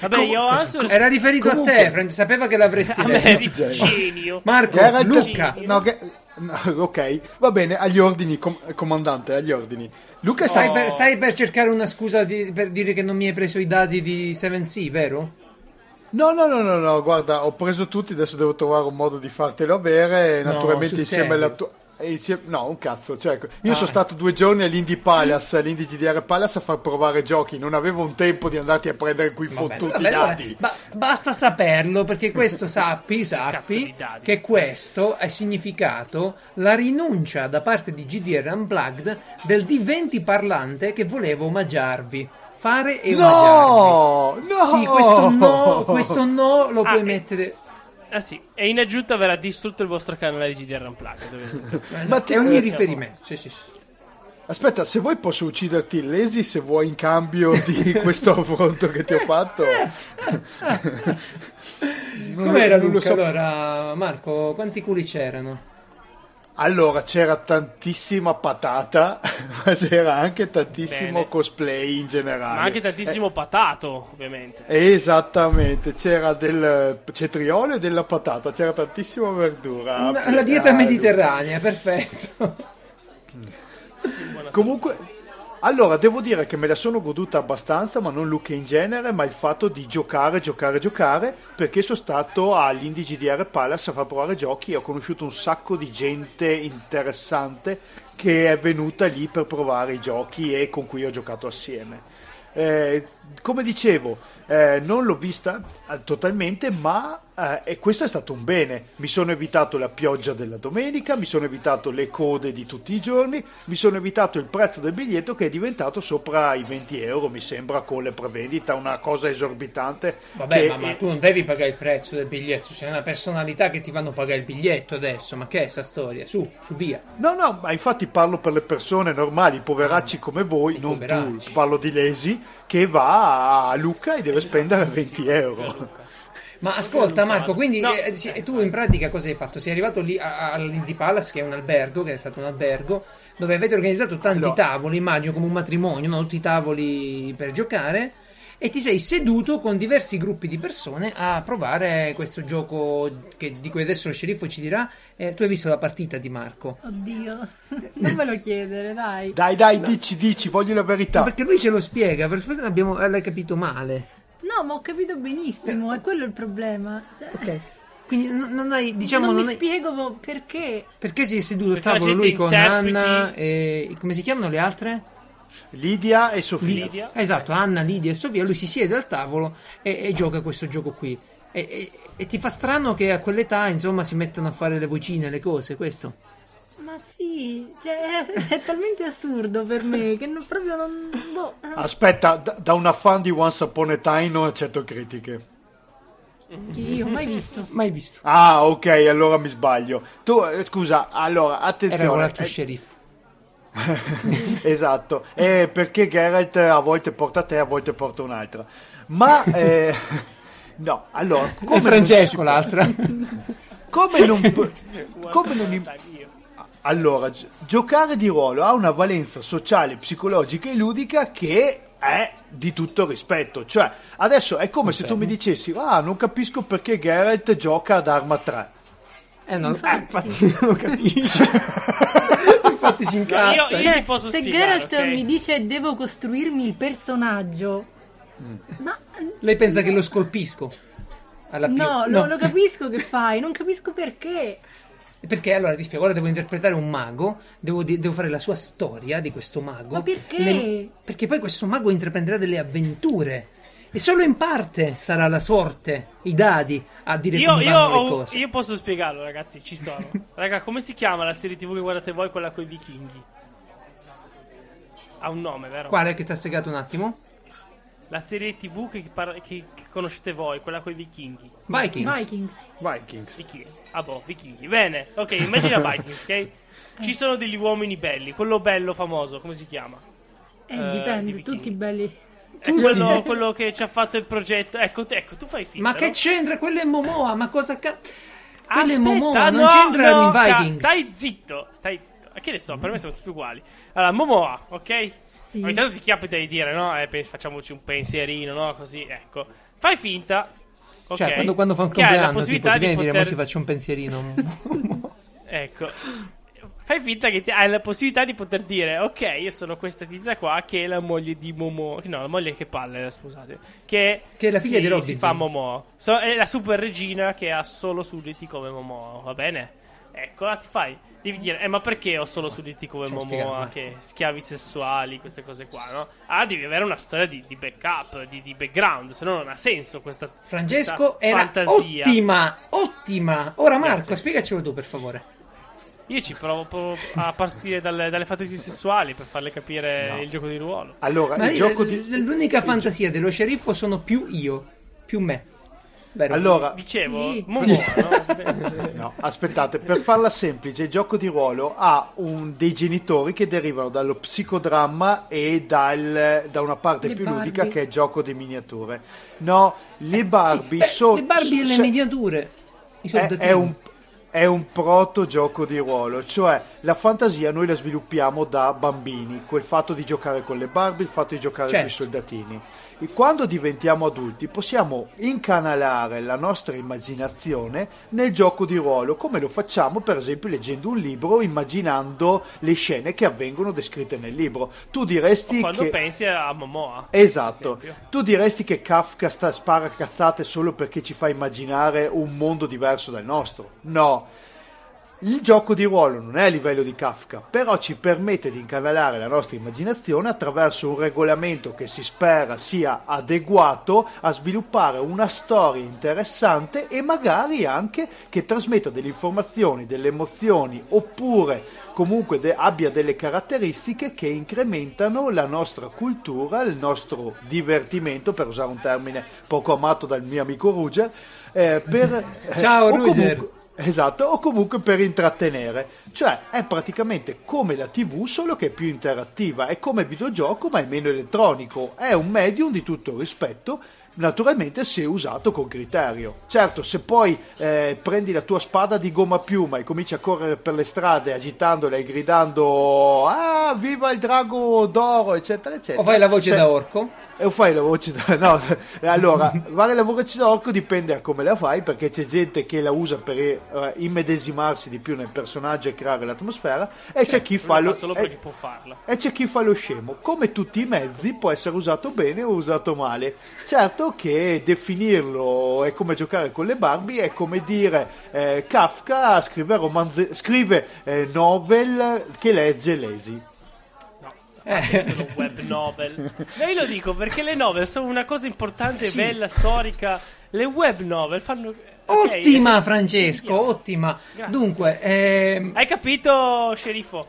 S2: Vabbè,
S3: Com-
S2: io adesso
S1: Era riferito
S3: Comunque-
S1: a te, Frank. Sapeva che l'avresti
S2: a me
S1: detto.
S2: Rip genio.
S1: Marco,
S3: Geralt-
S1: Luca.
S3: No, che- no, ok, va bene, agli ordini, com- comandante, agli ordini. Luca
S1: Stai,
S3: sta...
S1: per, stai per cercare una scusa di- per dire che non mi hai preso i dati di 7C, vero?
S3: No, no, no, no, no, guarda, ho preso tutti, adesso devo trovare un modo di fartelo avere,
S1: No,
S3: naturalmente insieme alla tua... e insieme- No, un cazzo, cioè, io
S1: Ah.
S3: sono stato due giorni all'Indie Palace, all'Indie GDR Palace a far provare giochi, non avevo un tempo di andarti a prendere quei
S1: Vabbè,
S3: fottuti
S1: vabbè, vabbè.
S3: dati.
S1: Ba- basta saperlo perché questo sappi, sappi che questo ha significato la rinuncia da parte di GDR Unplugged del D20 parlante che volevo omaggiarvi. Fare e.
S3: No, no!
S1: Sì, questo no, questo no lo
S2: Ah,
S1: puoi
S2: e-
S1: mettere.
S2: Ah sì, e in aggiunta verrà distrutto il vostro canale di GDR Unplugged.
S3: Ma
S1: è ogni riferimento. Sì, sì, sì.
S3: Aspetta, se vuoi posso ucciderti lesi se vuoi in cambio di questo affronto che ti ho fatto. Non-
S1: Com'era
S3: non lo
S1: Luca?
S3: so.
S1: Allora, Marco, quanti culi c'erano?
S3: Allora, c'era tantissima patata, ma c'era anche tantissimo
S2: Bene.
S3: cosplay in generale.
S2: Ma anche tantissimo patato, ovviamente.
S3: Eh, Esattamente, c'era del cetriolo e della patata, c'era tantissima verdura.
S1: La, la dieta
S3: Ah,
S1: mediterranea, perfetto.
S3: Comunque, allora devo dire che me la sono goduta abbastanza, ma non Luca in genere, ma il fatto di giocare, giocare, giocare, perché sono stato all'Indie GDR Palace a far provare giochi e ho conosciuto un sacco di gente interessante che è venuta lì per provare i giochi e con cui ho giocato assieme. Eh, come dicevo, eh, non l'ho vista totalmente, ma eh, e questo è stato un bene. Mi sono evitato la pioggia della domenica, mi sono evitato le code di tutti i giorni, mi sono evitato il prezzo del biglietto che è diventato sopra i 20 euro, mi sembra, con le prevendita, una cosa esorbitante.
S1: Vabbè, ma, ma tu non devi pagare il prezzo del biglietto, sei una personalità che ti fanno pagare il biglietto adesso. Ma che è sta storia? Su, su via.
S3: No, no, ma infatti parlo per le persone normali, i poveracci come voi, non
S1: poveracci.
S3: tu, parlo di Lesi, che va a Lucca e deve spendere 20 euro.
S1: Ma ascolta Marco, quindi
S2: No.
S1: eh, sì, tu in pratica cosa hai fatto? Sei arrivato lì all'Indy Palace, che è un albergo, che è stato un albergo, dove avete organizzato tanti
S3: Allora.
S1: tavoli, immagino come un matrimonio, no? tutti i tavoli per giocare, e ti sei seduto con diversi gruppi di persone a provare questo gioco che- di cui adesso lo sceriffo ci dirà. Eh, tu hai visto la partita di Marco?
S4: Oddio, non me lo chiedere, dai.
S3: Dai, dai, dici, dici, voglio la verità.
S1: Perché lui ce lo spiega, abbiamo, eh, l'hai capito male.
S4: No, ma ho capito benissimo, è quello il problema. Cioè,
S1: Ok. Quindi non, non hai, diciamo,
S4: non
S1: non
S4: mi
S1: hai-
S4: spiego perché.
S1: perché si è seduto a
S2: Perché la
S1: tavolo lui con
S2: interpreti-
S1: Anna e come si chiamano le altre?
S3: Lidia e Sofia.
S2: Lidia.
S1: Esatto, Anna, Lidia e Sofia, lui si siede al tavolo e, e gioca questo gioco qui. E, e- e ti fa strano che a quell'età, insomma, si mettano a fare le vocine, le cose, questo.
S4: Sì, cioè, è, talmente assurdo per me che non- proprio non. Boh,
S3: Aspetta, da, da una fan di Once Upon a Time non accetto critiche.
S4: che io mai visto.
S1: Mai visto.
S3: Ah, ok, allora mi sbaglio. Tu, eh, scusa, allora,
S1: Era con
S3: attenzione.
S1: l'altro
S3: eh,
S1: sceriffo.
S3: esatto, è perché Geralt a volte porta te, a volte porta un'altra. Ma, eh, no, allora, come
S1: Francesco l'altra.
S3: Come non, come non. Allora, gi- giocare di ruolo ha una valenza sociale, psicologica e ludica che è di tutto rispetto. Cioè, adesso è come se tu mi dicessi, ah, non capisco perché Geralt gioca ad arma 3.
S1: Eh, non,
S4: Infatti.
S1: infatti. non lo capisce. infatti si incazza.
S2: Io- io-
S4: Cioè,
S2: ti posso
S4: se Geralt
S2: ok?
S4: mi dice devo costruirmi il personaggio,
S3: Mm.
S4: ma
S1: Lei pensa che lo scolpisco? Alla più-
S4: no, Lo, lo capisco che fai, non capisco perché.
S1: Perché allora ti spiego, ora devo interpretare un mago, devo, di- devo fare la sua storia di questo mago.
S4: Ma perché?
S1: Nel- perché poi questo mago intraprenderà delle avventure. E solo in parte sarà la sorte, i dadi, a dire
S2: Io,
S1: come
S2: io
S1: vanno
S2: ho-
S1: le cose.
S2: io posso spiegarlo, ragazzi. Ci sono. Raga, come si chiama la serie TV che guardate voi, quella con i vichinghi? Ha un nome, vero?
S1: Quale che ti ha segato un attimo?
S2: La serie TV che, par- che- che conoscete voi, quella con i vichinghi.
S1: Vikings.
S4: Vikings.
S3: Vikings.
S2: Vichinghi. Ah, boh, vichinghi. Bene, ok, immagina Vikings, ok? Ci sono degli uomini belli. Quello bello famoso, come si chiama?
S4: Eh,
S2: Eh, di
S4: dipende, tutti belli.
S2: È quello, quello che ci ha fatto il progetto. Ecco, ecco tu fai finta.
S1: Ma che
S2: no?
S1: c'entra? Quello è Momoa, ma cosa ca... Quello è Momoa, non
S2: no,
S1: c'entrano
S2: no,
S1: in
S2: ca-
S1: Vikings.
S2: Stai zitto, stai zitto. A che ne so, per me sono tutti uguali. Allora, Momoa, ok?
S4: Sì.
S2: Ogni tanto ti capita di dire, no? Eh, facciamoci un pensierino, no? Così, ecco. Fai finta. ok,
S1: Cioè, quando, quando fa un compleanno, tipo, ti
S2: di
S1: viene a dire, ma
S2: poter-
S1: ci faccio un pensierino.
S2: Ecco. Fai finta che ti- hai la possibilità di poter dire, ok, io sono questa tizia qua che è la moglie di Momo. No, la moglie che palle, scusate. Che,
S1: Che è la figlia
S2: si,
S1: di Robinson.
S2: Si fa Momo. So- è la super regina che ha solo sudditi come Momo, va bene? Ecco, ah, ti fai. Devi dire, eh, ma perché ho solo sudditi come
S1: Cioè,
S2: Momo?
S1: spiegami.
S2: Che schiavi sessuali, queste cose qua, no? Ah, devi avere una storia di, di backup, di, di background, se no non ha senso questa.
S1: Francesco
S2: questa
S1: era
S2: fantasia.
S1: ottima, ottima. Ora Marco,
S2: Grazie.
S1: spiegacelo tu per favore.
S2: Io ci provo, provo a partire dalle, dalle fantasie sessuali per farle capire il gioco di ruolo.
S3: Allora,
S1: Ma
S3: il
S1: io-
S3: gioco di...
S1: l'unica fantasia dello sceriffo sono più io, più me. Vero?
S3: Allora,
S2: Dicevo,
S4: Sì.
S2: Momoa, no?
S3: No, aspettate, per farla semplice, il gioco di ruolo ha un- dei genitori che derivano dallo psicodramma e dal- da una parte
S4: Le
S3: più
S4: Barbie.
S3: ludica che è il gioco di miniature. No, le Barbie
S1: Beh,
S3: sono...
S1: le Barbie e le
S3: se-
S1: miniature. I
S3: è,
S1: soldatini.
S3: è un, è un proto gioco di ruolo, cioè la fantasia noi la sviluppiamo da bambini, quel fatto di giocare con le Barbie, il fatto di giocare
S1: Certo.
S3: con i soldatini. E quando diventiamo adulti possiamo incanalare la nostra immaginazione nel gioco di ruolo, come lo facciamo per esempio leggendo un libro, immaginando le scene che avvengono descritte nel libro. Tu diresti
S2: Quando
S3: che...
S2: pensi a Momoa.
S3: Esatto, tu diresti che Kafka sta, spara cazzate solo perché ci fa immaginare un mondo diverso dal nostro? No. Il gioco di ruolo non è a livello di Kafka, però ci permette di incanalare la nostra immaginazione attraverso un regolamento che si spera sia adeguato a sviluppare una storia interessante e magari anche che trasmetta delle informazioni, delle emozioni oppure comunque de- abbia delle caratteristiche che incrementano la nostra cultura, il nostro divertimento, per usare un termine poco amato dal mio amico Ruger, eh, per, eh,
S1: Ciao, Ruger.
S3: comunque- Esatto, o comunque per intrattenere. Cioè, è praticamente come la TV, solo che è più interattiva. È come videogioco, ma è meno elettronico. È un medium di tutto rispetto, naturalmente se usato con criterio. Certo, se poi eh, prendi la tua spada di gomma piuma e cominci a correre per le strade agitandola e gridando Ah, viva il drago d'oro, eccetera, eccetera.
S1: O fai la voce
S3: se-
S1: da orco?
S3: E fai la voce da... No, allora, fare la voce da orco dipende da come la fai, perché c'è gente che la usa per eh, immedesimarsi di più nel personaggio e creare l'atmosfera, e c'è chi fa lo...
S2: fa solo
S3: e-
S2: perché può farla.
S3: e c'è chi fa lo scemo. Come tutti i mezzi può essere usato bene o usato male. Certo che definirlo è come giocare con le Barbie, è come dire eh, Kafka scrive, romanze- scrive eh, novel che legge lesi.
S2: No, sono web novel. Ma io lo dico perché le novel sono una cosa importante, bella, storica. Le web novel fanno.
S1: Ottima,
S2: eh,
S1: Francesco,
S2: minchia.
S1: ottima.
S2: Grazie.
S1: Dunque, ehm,
S2: Hai capito, sceriffo?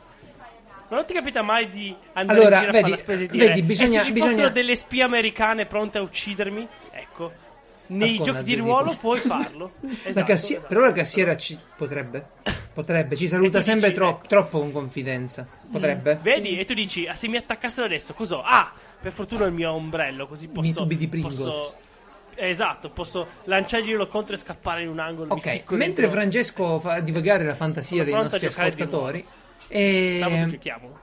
S2: Ma non ti capita mai di andare
S1: Allora,
S2: in giro a
S1: vedi,
S2: fare la spesa e dire
S1: vedi, bisogna-
S2: "E se ci
S1: bisogna-
S2: fossero delle spie americane pronte a uccidermi? Ecco, nei giochi di ruolo puoi farlo.
S1: la
S2: Esatto,
S1: cassi-
S2: esatto.
S1: però la cassiera ci potrebbe. Potrebbe, ci
S2: E
S1: saluta sempre
S2: dici,
S1: tro- troppo con confidenza. Potrebbe.
S2: Vedi? E tu dici, ah, se mi attaccassero adesso, cos'ho? Ah, per fortuna il mio ombrello, così posso...
S1: tubi di Pringles.
S2: posso- Esatto, posso lanciarglielo contro e scappare in un angolo. mi
S1: Ok, mentre. Francesco fa divagare la fantasia dei nostri ascoltatori.
S2: Sabato
S1: ehm,
S2: giochiamo.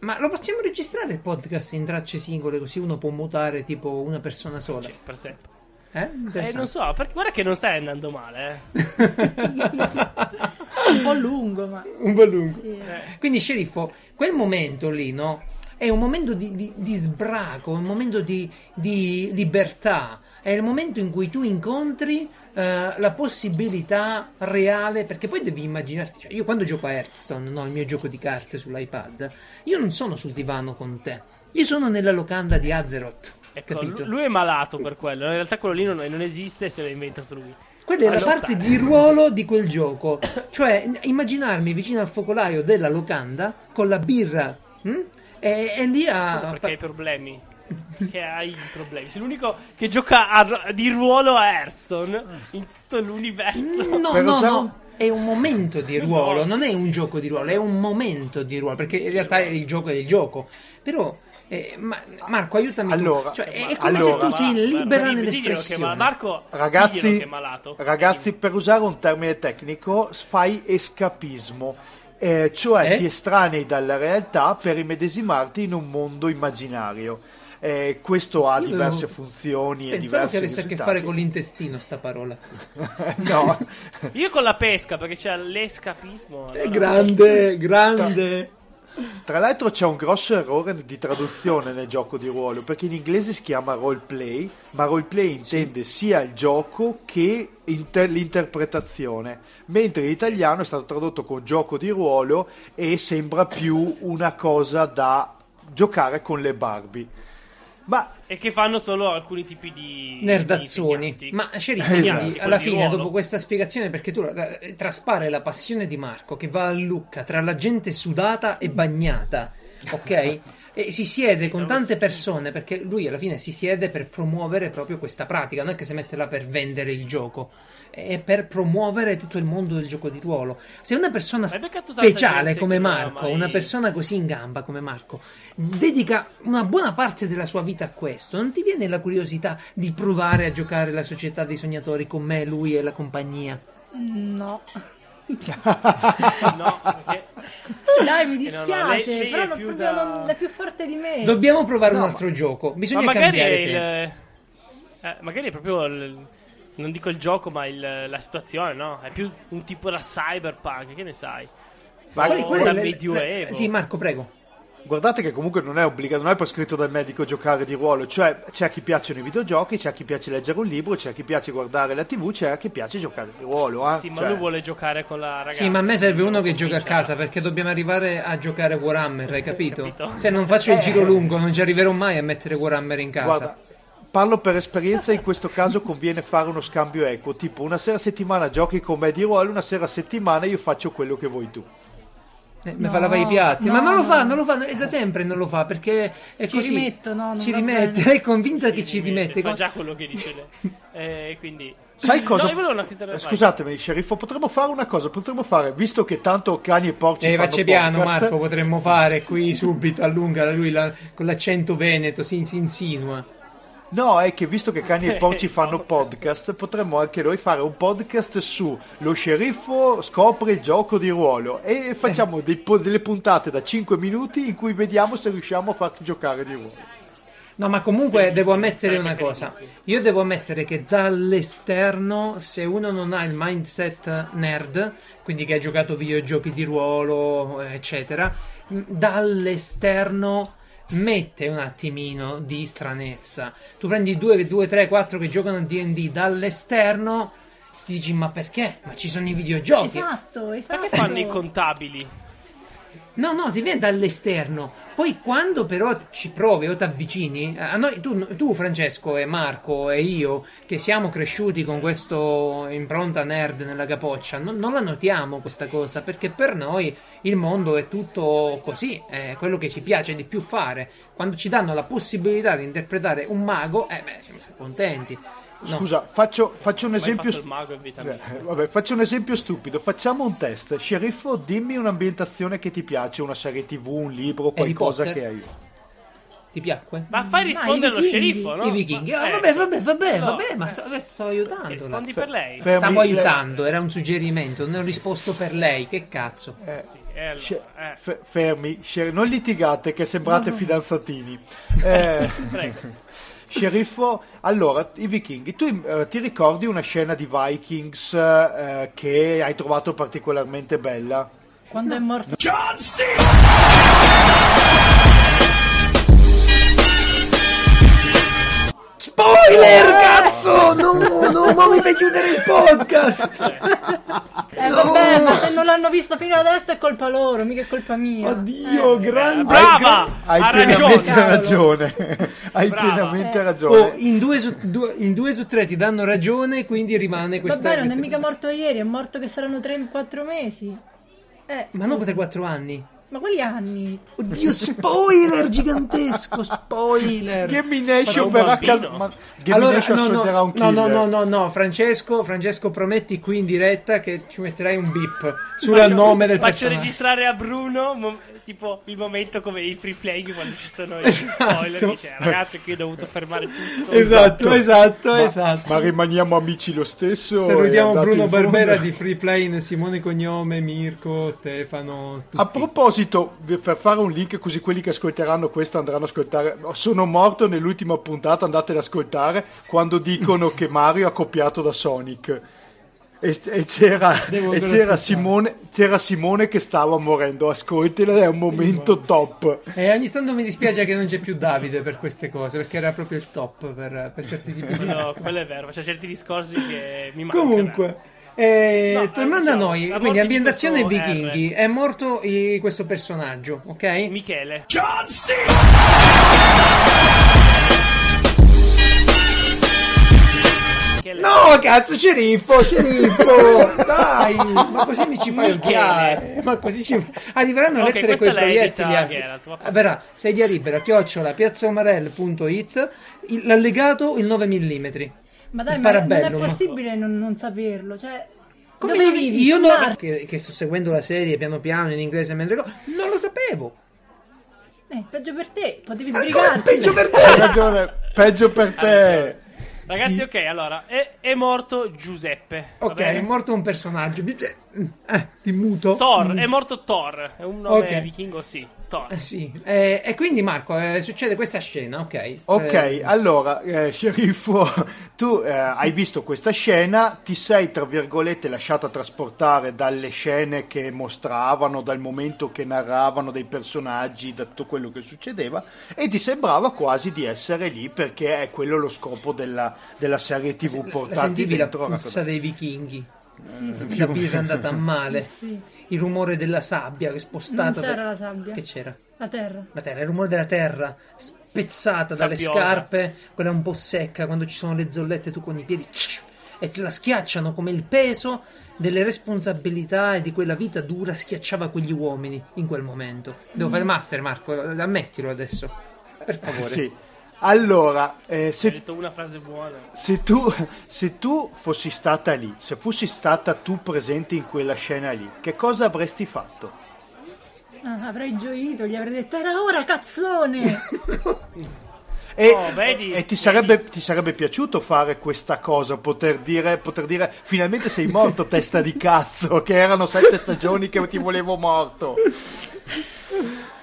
S1: ma lo possiamo registrare il podcast in tracce singole così uno può mutare tipo una persona sola?
S2: Sì, per sempre.
S1: Eh?
S2: Eh, non so, perché guarda che non stai andando male, eh.
S4: po' lungo, ma
S1: Un po' lungo.
S4: sì.
S1: Quindi, sceriffo, quel momento lì, no? È un momento di, di- di sbraco, è un momento di, di libertà. È il momento in cui tu incontri eh, la possibilità reale, perché poi devi immaginarti, cioè io quando gioco a Hearthstone, no, il mio gioco di carte sull'iPad, io non sono sul divano con te, io sono nella locanda di Azeroth,
S2: Ecco,
S1: capito?
S2: lui è malato per quello. In realtà quello lì non, non esiste se l'ha inventato lui.
S1: Quella è la parte
S2: sta.
S1: di ruolo di quel gioco. Cioè, immaginarmi vicino al focolaio della locanda con la birra hm? e, e lì a.
S2: Perché hai problemi. Perché hai problemi. Sei l'unico che gioca a- di ruolo a Hearthstone in tutto l'universo.
S1: No,
S3: Per
S1: no,
S3: usare
S1: no. È un momento di ruolo,
S2: No,
S1: non è un gioco di ruolo, è un momento di ruolo. Perché in realtà il gioco è il gioco. Però, eh, ma- Marco, aiutami. tu.
S3: Allora,
S1: Cioè, è
S3: ma-
S1: come
S3: allora-
S1: se tu sei libera
S2: ma-
S1: nell'espressione.
S2: ma- Marco,
S3: Ragazzi,
S2: che è malato.
S3: ragazzi, per usare un termine tecnico, fai escapismo. Eh, cioè
S1: Eh?
S3: ti estranei dalla realtà per immedesimarti in un mondo immaginario. Eh, questo ha
S1: Io
S3: diverse
S1: avevo-
S3: funzioni e diversi
S1: che avesse a che
S3: risultati.
S1: fare con l'intestino sta parola.
S3: no,
S2: Io con la pesca, perché c'è l'escapismo.
S1: È
S2: allora-
S1: grande, grande.
S3: Tra l'altro c'è un grosso errore di traduzione nel gioco di ruolo, perché in inglese si chiama roleplay, ma roleplay intende sia il gioco che inter- l'interpretazione, mentre in italiano è stato tradotto con gioco di ruolo e sembra più una cosa da giocare con le Barbie. Ma
S2: E che fanno solo alcuni tipi di.
S1: Nerdazzoni.
S2: di
S1: Ma Sherry,
S3: Esatto.
S1: quindi alla fine, dopo questa spiegazione, perché tu la- eh, traspare la passione di Marco che va a Lucca tra la gente sudata e bagnata, ok? E si siede con tante persone perché lui alla fine si siede per promuovere proprio questa pratica, non è che si mette là per vendere il gioco, è per promuovere tutto il mondo del gioco di ruolo. Se una persona speciale come Marco,
S2: mai-
S1: una persona così in gamba come Marco, dedica una buona parte della sua vita a questo, non ti viene la curiosità di provare a giocare la società dei sognatori con me, lui e la compagnia?
S4: No.
S2: No, perché.
S4: Dai, mi
S2: Eh, no, no,
S4: dispiace,
S2: lei- lei
S4: però
S2: è
S4: non,
S2: più
S4: proprio
S2: da-
S4: non è più forte di me.
S1: Dobbiamo provare un
S3: No,
S1: altro gioco,
S2: Ma
S1: bisogna
S2: magari è
S1: cambiare
S2: il. eh, magari è proprio. il- non dico il gioco, ma il- la situazione, no? È più un tipo da cyberpunk, che ne sai?
S3: Ma
S2: o
S1: quali-
S2: da Medioevo.
S1: Sì, Marco, prego.
S3: Guardate che comunque non è obbligato, non è prescritto dal medico giocare di ruolo, cioè c'è a chi piacciono i videogiochi, c'è a chi piace leggere un libro, c'è a chi piace guardare la tv, c'è a chi piace giocare di ruolo. eh.
S2: Sì, ma
S3: Cioè,
S2: lui vuole giocare con la ragazza.
S1: Sì, ma a me serve uno che gioca a casa perché dobbiamo arrivare a giocare Warhammer, hai capito?
S2: Capito.
S1: Se non faccio il
S3: Eh.
S1: giro lungo non ci arriverò mai a mettere Warhammer in casa.
S3: Guarda, parlo per esperienza, in questo caso conviene fare uno scambio equo, tipo una sera a settimana giochi con me di ruolo, una sera a settimana io faccio quello che vuoi tu.
S1: Eh, mi
S4: No,
S1: fa lavare i piatti,
S4: no,
S1: ma non lo fa,
S4: no.
S1: non lo fa, è da sempre non lo fa perché è
S4: Ci
S1: così.
S4: rimetto, no,
S1: ci rimette,
S4: bene.
S1: è convinta che ci rimette.
S2: Fa già quello che dice lei. Eh, quindi.
S3: Sai cosa?
S2: No,
S3: Eh, Scusatemi, sceriffo, potremmo fare una cosa, potremmo fare, visto che tanto cani e porci
S1: Eh,
S3: fanno
S1: piano,
S3: podcast,
S1: Marco, potremmo fare qui subito, allunga lui la- con l'accento veneto, si, si insinua.
S3: No, è che visto che cani e porci fanno podcast, potremmo anche noi fare un podcast su lo sceriffo scopre il gioco di ruolo e facciamo dei po- delle puntate da 5 minuti in cui vediamo se riusciamo a farti giocare di ruolo.
S1: No, ma comunque devo ammettere una cosa. Io devo ammettere che dall'esterno, se uno non ha il mindset nerd, quindi che ha giocato videogiochi di ruolo, eccetera, dall'esterno mette un attimino di stranezza. Tu prendi 2, 2 3, 4 che giocano a D&D dall'esterno, ti dici ma perché? Ma ci sono i videogiochi.
S4: Esatto, esatto.
S2: Perché fanno i contabili?
S1: No, no, ti viene dall'esterno. Poi quando però ci provi o ti avvicini, a noi, tu, tu, Francesco e Marco e io, che siamo cresciuti con questo impronta nerd nella capoccia, non, non la notiamo questa cosa, perché per noi il mondo è tutto così, è quello che ci piace di più fare. Quando ci danno la possibilità di interpretare un mago, eh beh, siamo contenti. No.
S3: Scusa, faccio, faccio un esempio...
S2: fatto il mago in vita mia.
S3: Eh, vabbè, faccio un esempio stupido. Facciamo un test. Sceriffo, dimmi un'ambientazione che ti piace, una serie TV, un libro, qualcosa che hai.
S1: Ti piacque?
S2: Ma fai rispondere allo sceriffo, no?
S1: I vichinghi.
S2: Ma-
S1: Ah,
S2: eh,
S1: vabbè, vabbè, vabbè,
S2: no,
S1: vabbè, ma
S2: eh,
S1: sto, sto aiutando.
S2: rispondi per lei.
S3: Fermi,
S1: Stavo
S3: lei-
S1: aiutando, era un suggerimento, non ho risposto per lei, che cazzo.
S3: Eh,
S2: Sì, eh, allora, eh.
S3: fe- fermi, non litigate che sembrate fidanzatini. Eh,
S2: Prego.
S3: Sceriffo, allora, i vichinghi, tu eh, ti ricordi una scena di Vikings eh, che hai trovato particolarmente bella?
S4: Quando è morto
S1: Spoiler, cazzo! No, no, ma mi fai chiudere il podcast!
S4: Eh vabbè, ma se non l'hanno visto fino adesso è colpa loro, mica è colpa mia.
S1: Oddio,
S4: Eh.
S1: grande...
S2: Brava!
S3: Hai
S2: ha
S3: pienamente
S2: ragione.
S3: ragione. hai
S2: Brava.
S3: pienamente
S4: Eh.
S3: ragione.
S1: Oh, in, due su, due- in due su tre ti danno ragione, quindi rimane questa...
S4: Vabbè, non è
S1: questa
S4: mica
S1: cosa.
S4: morto ieri, è morto che saranno 3-4 mesi. Eh,
S1: Ma non per quattro anni.
S4: Ma quali anni?
S1: Oddio, spoiler gigantesco, spoiler.
S3: Gammy Nation
S2: un
S3: verrà a
S2: bambino.
S3: casa. Ma Gammy
S1: Allora, no, no,
S3: un
S1: no, no,
S3: killer.
S1: no, no, no, Francesco, Francesco, prometti qui in diretta che ci metterai un bip sul
S2: Faccio-
S1: nome del
S2: Faccio
S1: personaggio.
S2: registrare a Bruno mo- tipo il momento come i free play quando ci sono i
S1: Esatto.
S2: spoiler. Dice, ragazzi, qui ho dovuto fermare tutto.
S1: Esatto, esatto,
S3: Ma,
S1: esatto.
S3: ma rimaniamo amici lo stesso.
S1: Salutiamo Bruno. Barbera di Free Plane, Simone Cognome, Mirko, Stefano. Tutti.
S3: A proposito, per fare un link così quelli che ascolteranno questo andranno ad ascoltare. Sono morto nell'ultima puntata, andate ad ascoltare quando dicono che Mario ha copiato da Sonic. E, e c'era, e c'era. Simone, c'era Simone che stava morendo. Ascoltila, è un momento top.
S1: E ogni tanto mi dispiace che non c'è più Davide per queste cose, perché era proprio il top per, per certi tipi di
S2: Quello, quello è vero, c'è certi discorsi che mi mancano.
S1: Comunque, eh,
S2: No,
S1: tornando
S2: eh,
S1: a
S2: diciamo,
S1: noi, quindi ambientazione vichinghi, è morto eh, questo personaggio, ok?
S2: Michele. Michele.
S1: No, cazzo, sceriffo, sceriffo, dai, ma così mi ci fai odiare, ma così ci... Arriveranno
S2: Ok,
S1: lettere coi proiettili,
S2: tua foto.
S1: verrà, sedia libera, chiocciola, piazzaomarel.it, l'allegato il 9 mm.
S4: Ma dai, ma non è possibile non, non saperlo. Cioè,
S1: Come
S4: dove
S1: non-
S4: vivi?
S1: io non, che, che sto seguendo la serie piano piano in inglese mentre non lo sapevo.
S4: Eh, peggio per te, potevi
S1: Ancora
S4: sbrigarti.
S1: peggio per
S3: Hai
S1: te.
S3: ragione, peggio per te.
S2: Ragazzi, ok, allora, è, è morto Giuseppe.
S1: Ok, è morto un personaggio. Eh, ti muto.
S2: Thor, è morto Thor. È un nome
S1: Ok.
S2: vichingo, sì. Thor.
S1: Eh, sì. Eh, e quindi Marco, eh, succede questa scena, ok?
S3: Ok,
S1: Eh,
S3: allora, eh, sceriffo, tu eh, hai visto questa scena, ti sei, tra virgolette, lasciata trasportare dalle scene che mostravano, dal momento che narravano dei personaggi, da tutto quello che succedeva, e ti sembrava quasi di essere lì perché è quello lo scopo della, della serie tv,
S1: la
S3: portarti
S1: sentivi la
S3: dentro.
S1: puzza dei vichinghi? La birra è andata male.
S4: Sì,
S1: Il rumore della sabbia che è
S4: non
S1: spostata.
S4: c'era
S1: da-
S4: la sabbia.
S1: Che c'era?
S4: La terra.
S1: La terra, il rumore della terra spezzata dalle
S2: Sabbiosa.
S1: scarpe, quella un po' secca quando ci sono le zollette tu con i piedi e te la schiacciano come il peso delle responsabilità e di quella vita dura schiacciava quegli uomini in quel momento. Devo fare il master, Marco, ammettilo adesso. Per favore.
S3: Sì. Allora, eh,
S2: Hai
S3: se
S2: detto una frase buona.
S3: Se tu, se tu fossi stata lì, se fossi stata tu presente in quella scena lì, che cosa avresti fatto?
S4: Ah, avrei gioito, gli avrei detto era ora, cazzone!
S3: E,
S2: Oh, vedi?
S3: e ti, sarebbe, ti sarebbe piaciuto fare questa cosa, poter dire, poter dire finalmente sei morto, testa di cazzo, che erano sette stagioni che ti volevo morto.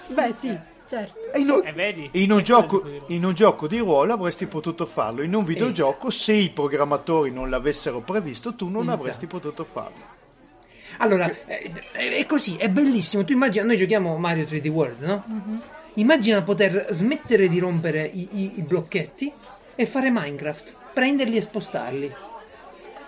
S4: Beh, sì, certo.
S3: E in un,
S2: E vedi?
S3: in un gioco, in un gioco di ruolo avresti potuto farlo, in un videogioco se i programmatori non l'avessero previsto tu non
S1: Esatto.
S3: avresti potuto farlo.
S1: Allora, è, è- è così, è bellissimo. Tu immagina, noi giochiamo Mario 3D World, no? Immagina poter smettere di rompere i, i- i blocchetti e fare Minecraft, prenderli e spostarli.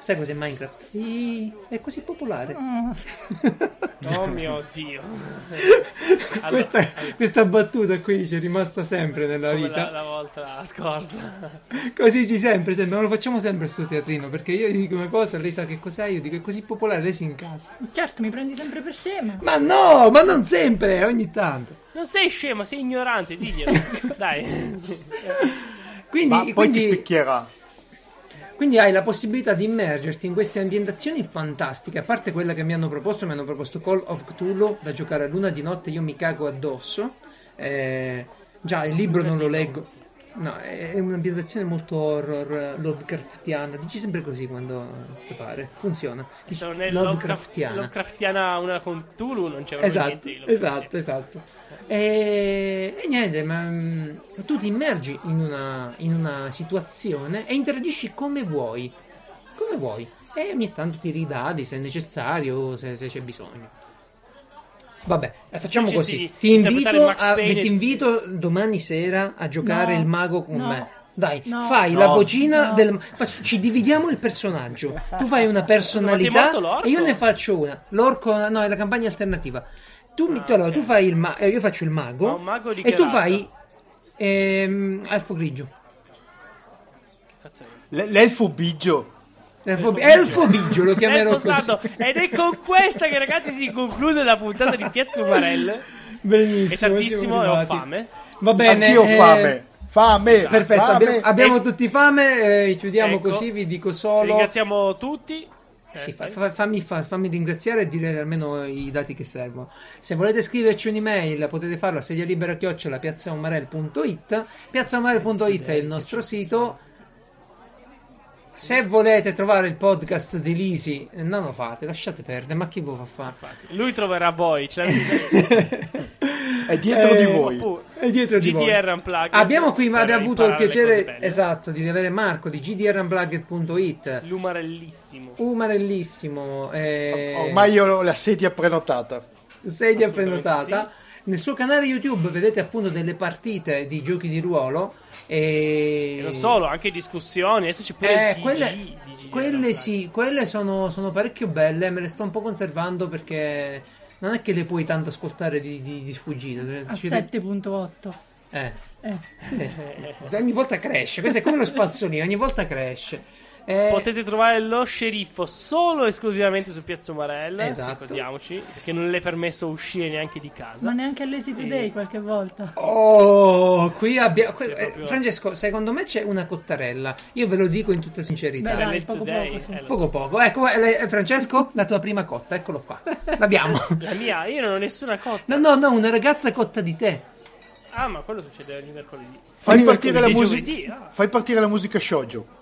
S1: Sai cos'è Minecraft?
S4: Sì.
S1: È così popolare.
S2: Oh mio dio. Allora,
S1: Questa, questa battuta qui ci è rimasta sempre nella
S2: come
S1: vita.
S2: la, la volta scorsa.
S1: Così ci sempre, sempre, ma lo facciamo sempre sto teatrino. Perché io gli dico una cosa, lei sa che cos'è, io dico è così popolare, lei si incazza.
S4: Certo, mi prendi sempre per scema.
S1: Ma no, ma non sempre, ogni tanto.
S2: Non sei scemo, sei ignorante, diglielo. Dai.
S1: Quindi,
S3: Ma poi
S1: quindi-
S3: ti picchierà.
S1: Quindi hai la possibilità di immergerti in queste ambientazioni fantastiche. A parte quella che mi hanno proposto, mi hanno proposto Call of Cthulhu da giocare a luna di notte, io mi cago addosso. Eh, già, il libro non lo leggo. No, è un'ambientazione molto horror, eh, Lovecraftiana. Dici sempre così quando ti pare. Funziona. Dici
S2: Se non è
S1: Lovecraftiana.
S2: Lovecraftiana una con Cthulhu, non c'è
S1: Esatto,
S2: niente
S1: esatto, esatto. E, e niente, ma mm, tu ti immergi in una, in una situazione e interagisci come vuoi. Come vuoi. E ogni tanto tiri i dadi se è necessario, se, se c'è bisogno. Vabbè, eh, facciamo così.
S2: sì,
S1: Ti invito, a- ti invito domani sera a giocare
S4: No,
S1: il mago con
S4: no,
S1: me. Dai,
S4: no.
S1: fai
S3: No,
S1: la vocina
S4: no.
S1: del. fac- ci dividiamo il personaggio. Tu fai una personalità e io ne faccio una. L'orco, no, è la campagna alternativa. Tu, mi-
S2: Ah,
S1: tu- allora,
S2: ok.
S1: tu fai il ma- eh, io faccio il mago.
S2: Mago di
S1: e tu
S2: razza?
S1: fai. Ehm, elfo grigio.
S2: Cazzo è?
S3: L- l'elfo bigio.
S1: Elfo, elfo grigio lo chiamerò
S2: Elfo. Ed è con questa che ragazzi si conclude la puntata di Piazza Umarell.
S1: Benissimo.
S2: È tardissimo
S1: siamo
S2: e ho fame.
S1: Va bene.
S3: Anch'io ho
S1: eh,
S3: fame. Fame.
S1: Perfetto,
S3: fame.
S1: abbiamo, abbiamo
S2: Ecco.
S1: tutti fame. eh, chiudiamo
S2: Ecco.
S1: così. Vi dico
S2: Ci
S1: solo.
S2: ringraziamo tutti. Eh,
S1: Sì, fa- fa- fammi, fa- fammi ringraziare e dire almeno i dati che servono. Se volete scriverci un'email potete farlo a sedialibera chiocciola piazzaumarel.it piazzaumarel.it è il nostro sito. Se volete trovare il podcast di Lisi, non lo fate, lasciate perdere, ma chi lo fa fare?
S2: Lui troverà voi. l'avete-
S3: È dietro di
S1: Eh,
S3: voi.
S2: Oppure-
S1: È dietro di voi.
S2: GDR Unplugged.
S1: Abbiamo qui
S2: per
S1: abbiamo avuto il piacere esatto di avere Marco di gdrunplugged.it.
S2: L'umarellissimo.
S1: Umarellissimo. eh,
S3: Ormai io ho la sedia prenotata.
S1: sedia prenotata. Nel suo canale YouTube vedete appunto delle partite di giochi di ruolo. E,
S2: E non solo, anche discussioni. Adesso c'è pure
S1: Eh,
S2: il TG
S1: quelle,
S2: di GDR
S1: quelle sì, quelle sono, sono parecchio belle. Me le sto un po' conservando perché non è che le puoi tanto ascoltare di, di, di sfuggita.
S4: A
S1: Ci-
S4: 7.8.
S1: Eh,
S4: Eh.
S1: sì, sì. ogni volta cresce. Questo è come lo spazzolino, ogni volta cresce. Eh,
S2: Potete trovare lo sceriffo solo e esclusivamente su Piazza Umarell.
S1: Esatto.
S2: Ricordiamoci, perché non le è permesso uscire neanche di casa.
S4: Ma neanche all'Easy Today qualche volta.
S1: Oh, qui abbiamo. que- eh,
S2: proprio-
S1: Francesco, secondo me c'è una cottarella. Io ve lo dico in tutta sincerità.
S4: Beh, dai, poco
S2: Today,
S4: poco, sì.
S2: eh,
S1: Poco
S2: so.
S1: poco. Ecco, eh, le- Francesco, la tua prima cotta, eccolo qua. L'abbiamo.
S2: La mia, io non ho nessuna cotta.
S1: No, no, no, una ragazza cotta di te.
S2: Ah, ma quello succede ogni mercoledì.
S3: Fai
S1: Ogni
S3: partire, la
S2: E
S3: musica.
S2: giovedì, ah.
S3: Fai partire la musica shoujo.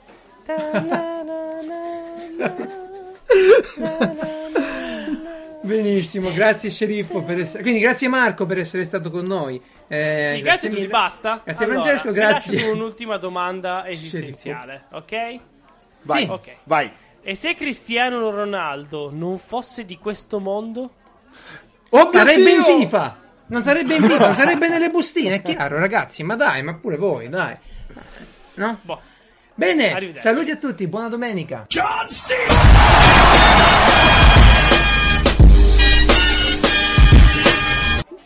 S1: Benissimo, grazie sceriffo per essere. Quindi grazie Marco per essere stato con noi. Eh,
S2: Sì, grazie a tutti,
S1: mille.
S2: basta.
S1: Grazie
S2: Allora,
S1: Francesco, grazie.
S2: un'ultima domanda esistenziale, ok?
S3: Vai.
S1: Sì.
S2: Ok.
S3: Vai.
S2: E se Cristiano Ronaldo non fosse di questo mondo?
S3: Oh
S1: Sarebbe in! FIFA. Non sarebbe in FIFA, sarebbe nelle bustine, è chiaro, ragazzi. Ma dai, ma pure voi, dai. No?
S2: Boh.
S1: Bene, saluti a tutti, buona domenica.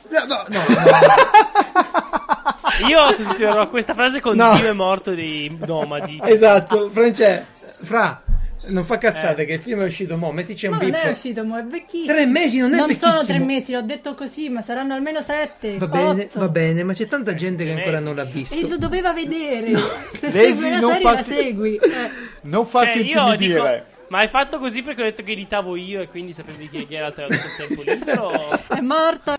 S1: No, no, no.
S2: Io sostituirò questa frase con
S1: No.
S2: Dio è morto dei nomadi.
S1: Esatto, France, fra, non fa cazzate
S2: Eh.
S1: che il film è uscito mo, mettici un
S4: Ma non è uscito, mo è vecchissimo.
S1: Tre mesi non è
S4: Non sono
S1: vecchissimo.
S4: tre mesi, l'ho detto così, ma saranno almeno sette.
S1: Va bene,
S4: otto.
S1: va bene, ma c'è tanta gente che ancora non l'ha
S4: E
S1: visto.
S4: lo doveva vedere. Se
S3: Lesi,
S4: segui
S3: non
S4: la serie la
S3: farti-
S4: segui. Eh.
S3: Non
S2: Cioè,
S3: farti
S2: io dico,
S3: intimidire.
S2: ma hai fatto così perché ho detto che editavo io e quindi sapevi chi chi era il tempo libero?
S4: È morto.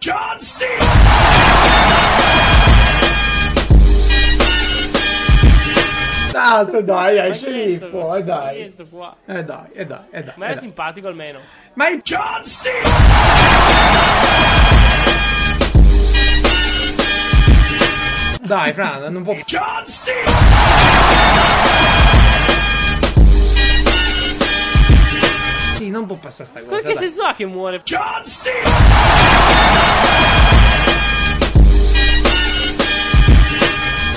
S1: Basta, dai, è
S2: è
S1: sceriffo,
S2: sto-
S1: eh
S2: è
S1: dai.
S2: qua?
S1: Eh dai, eh dai, eh dai.
S2: Ma
S1: eh
S2: è
S1: dai.
S2: simpatico almeno.
S1: Ma il Dai, Fran, non può. Sì, non può passare sta cosa.
S2: Perché
S1: dai.
S2: senso ha che muore?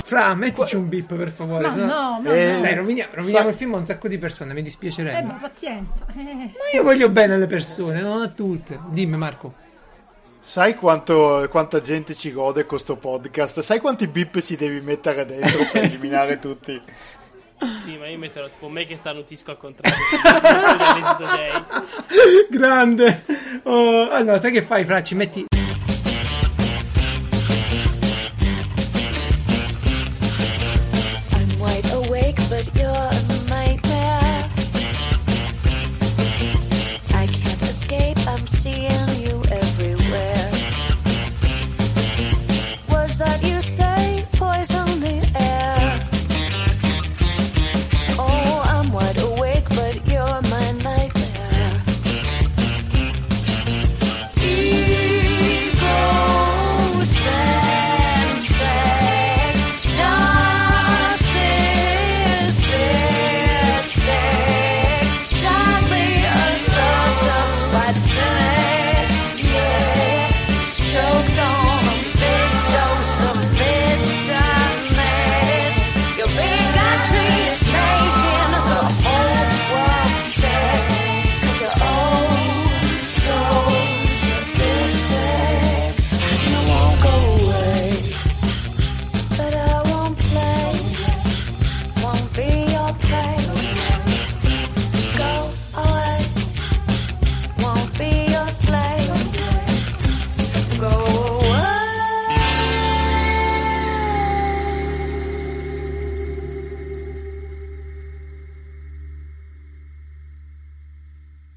S1: Fra, mettici un bip per favore.
S4: Ma
S1: sennò-
S4: no, ma
S3: Eh,
S4: no.
S1: Dai, roviniamo, roviniamo il film a un sacco di persone, mi
S4: Eh,
S1: dispiacerebbe.
S4: ma pazienza. Eh.
S1: Ma io voglio bene alle persone, non a tutte. Dimmi, Marco.
S3: Sai quanto, quanta gente ci gode con sto podcast? Sai quanti bip ci devi mettere dentro per eliminare tutti?
S2: Sì, ma io metterò tipo me che starnutisco al contrario.
S1: Grande. Oh, allora, sai che fai, Fra? Ci metti.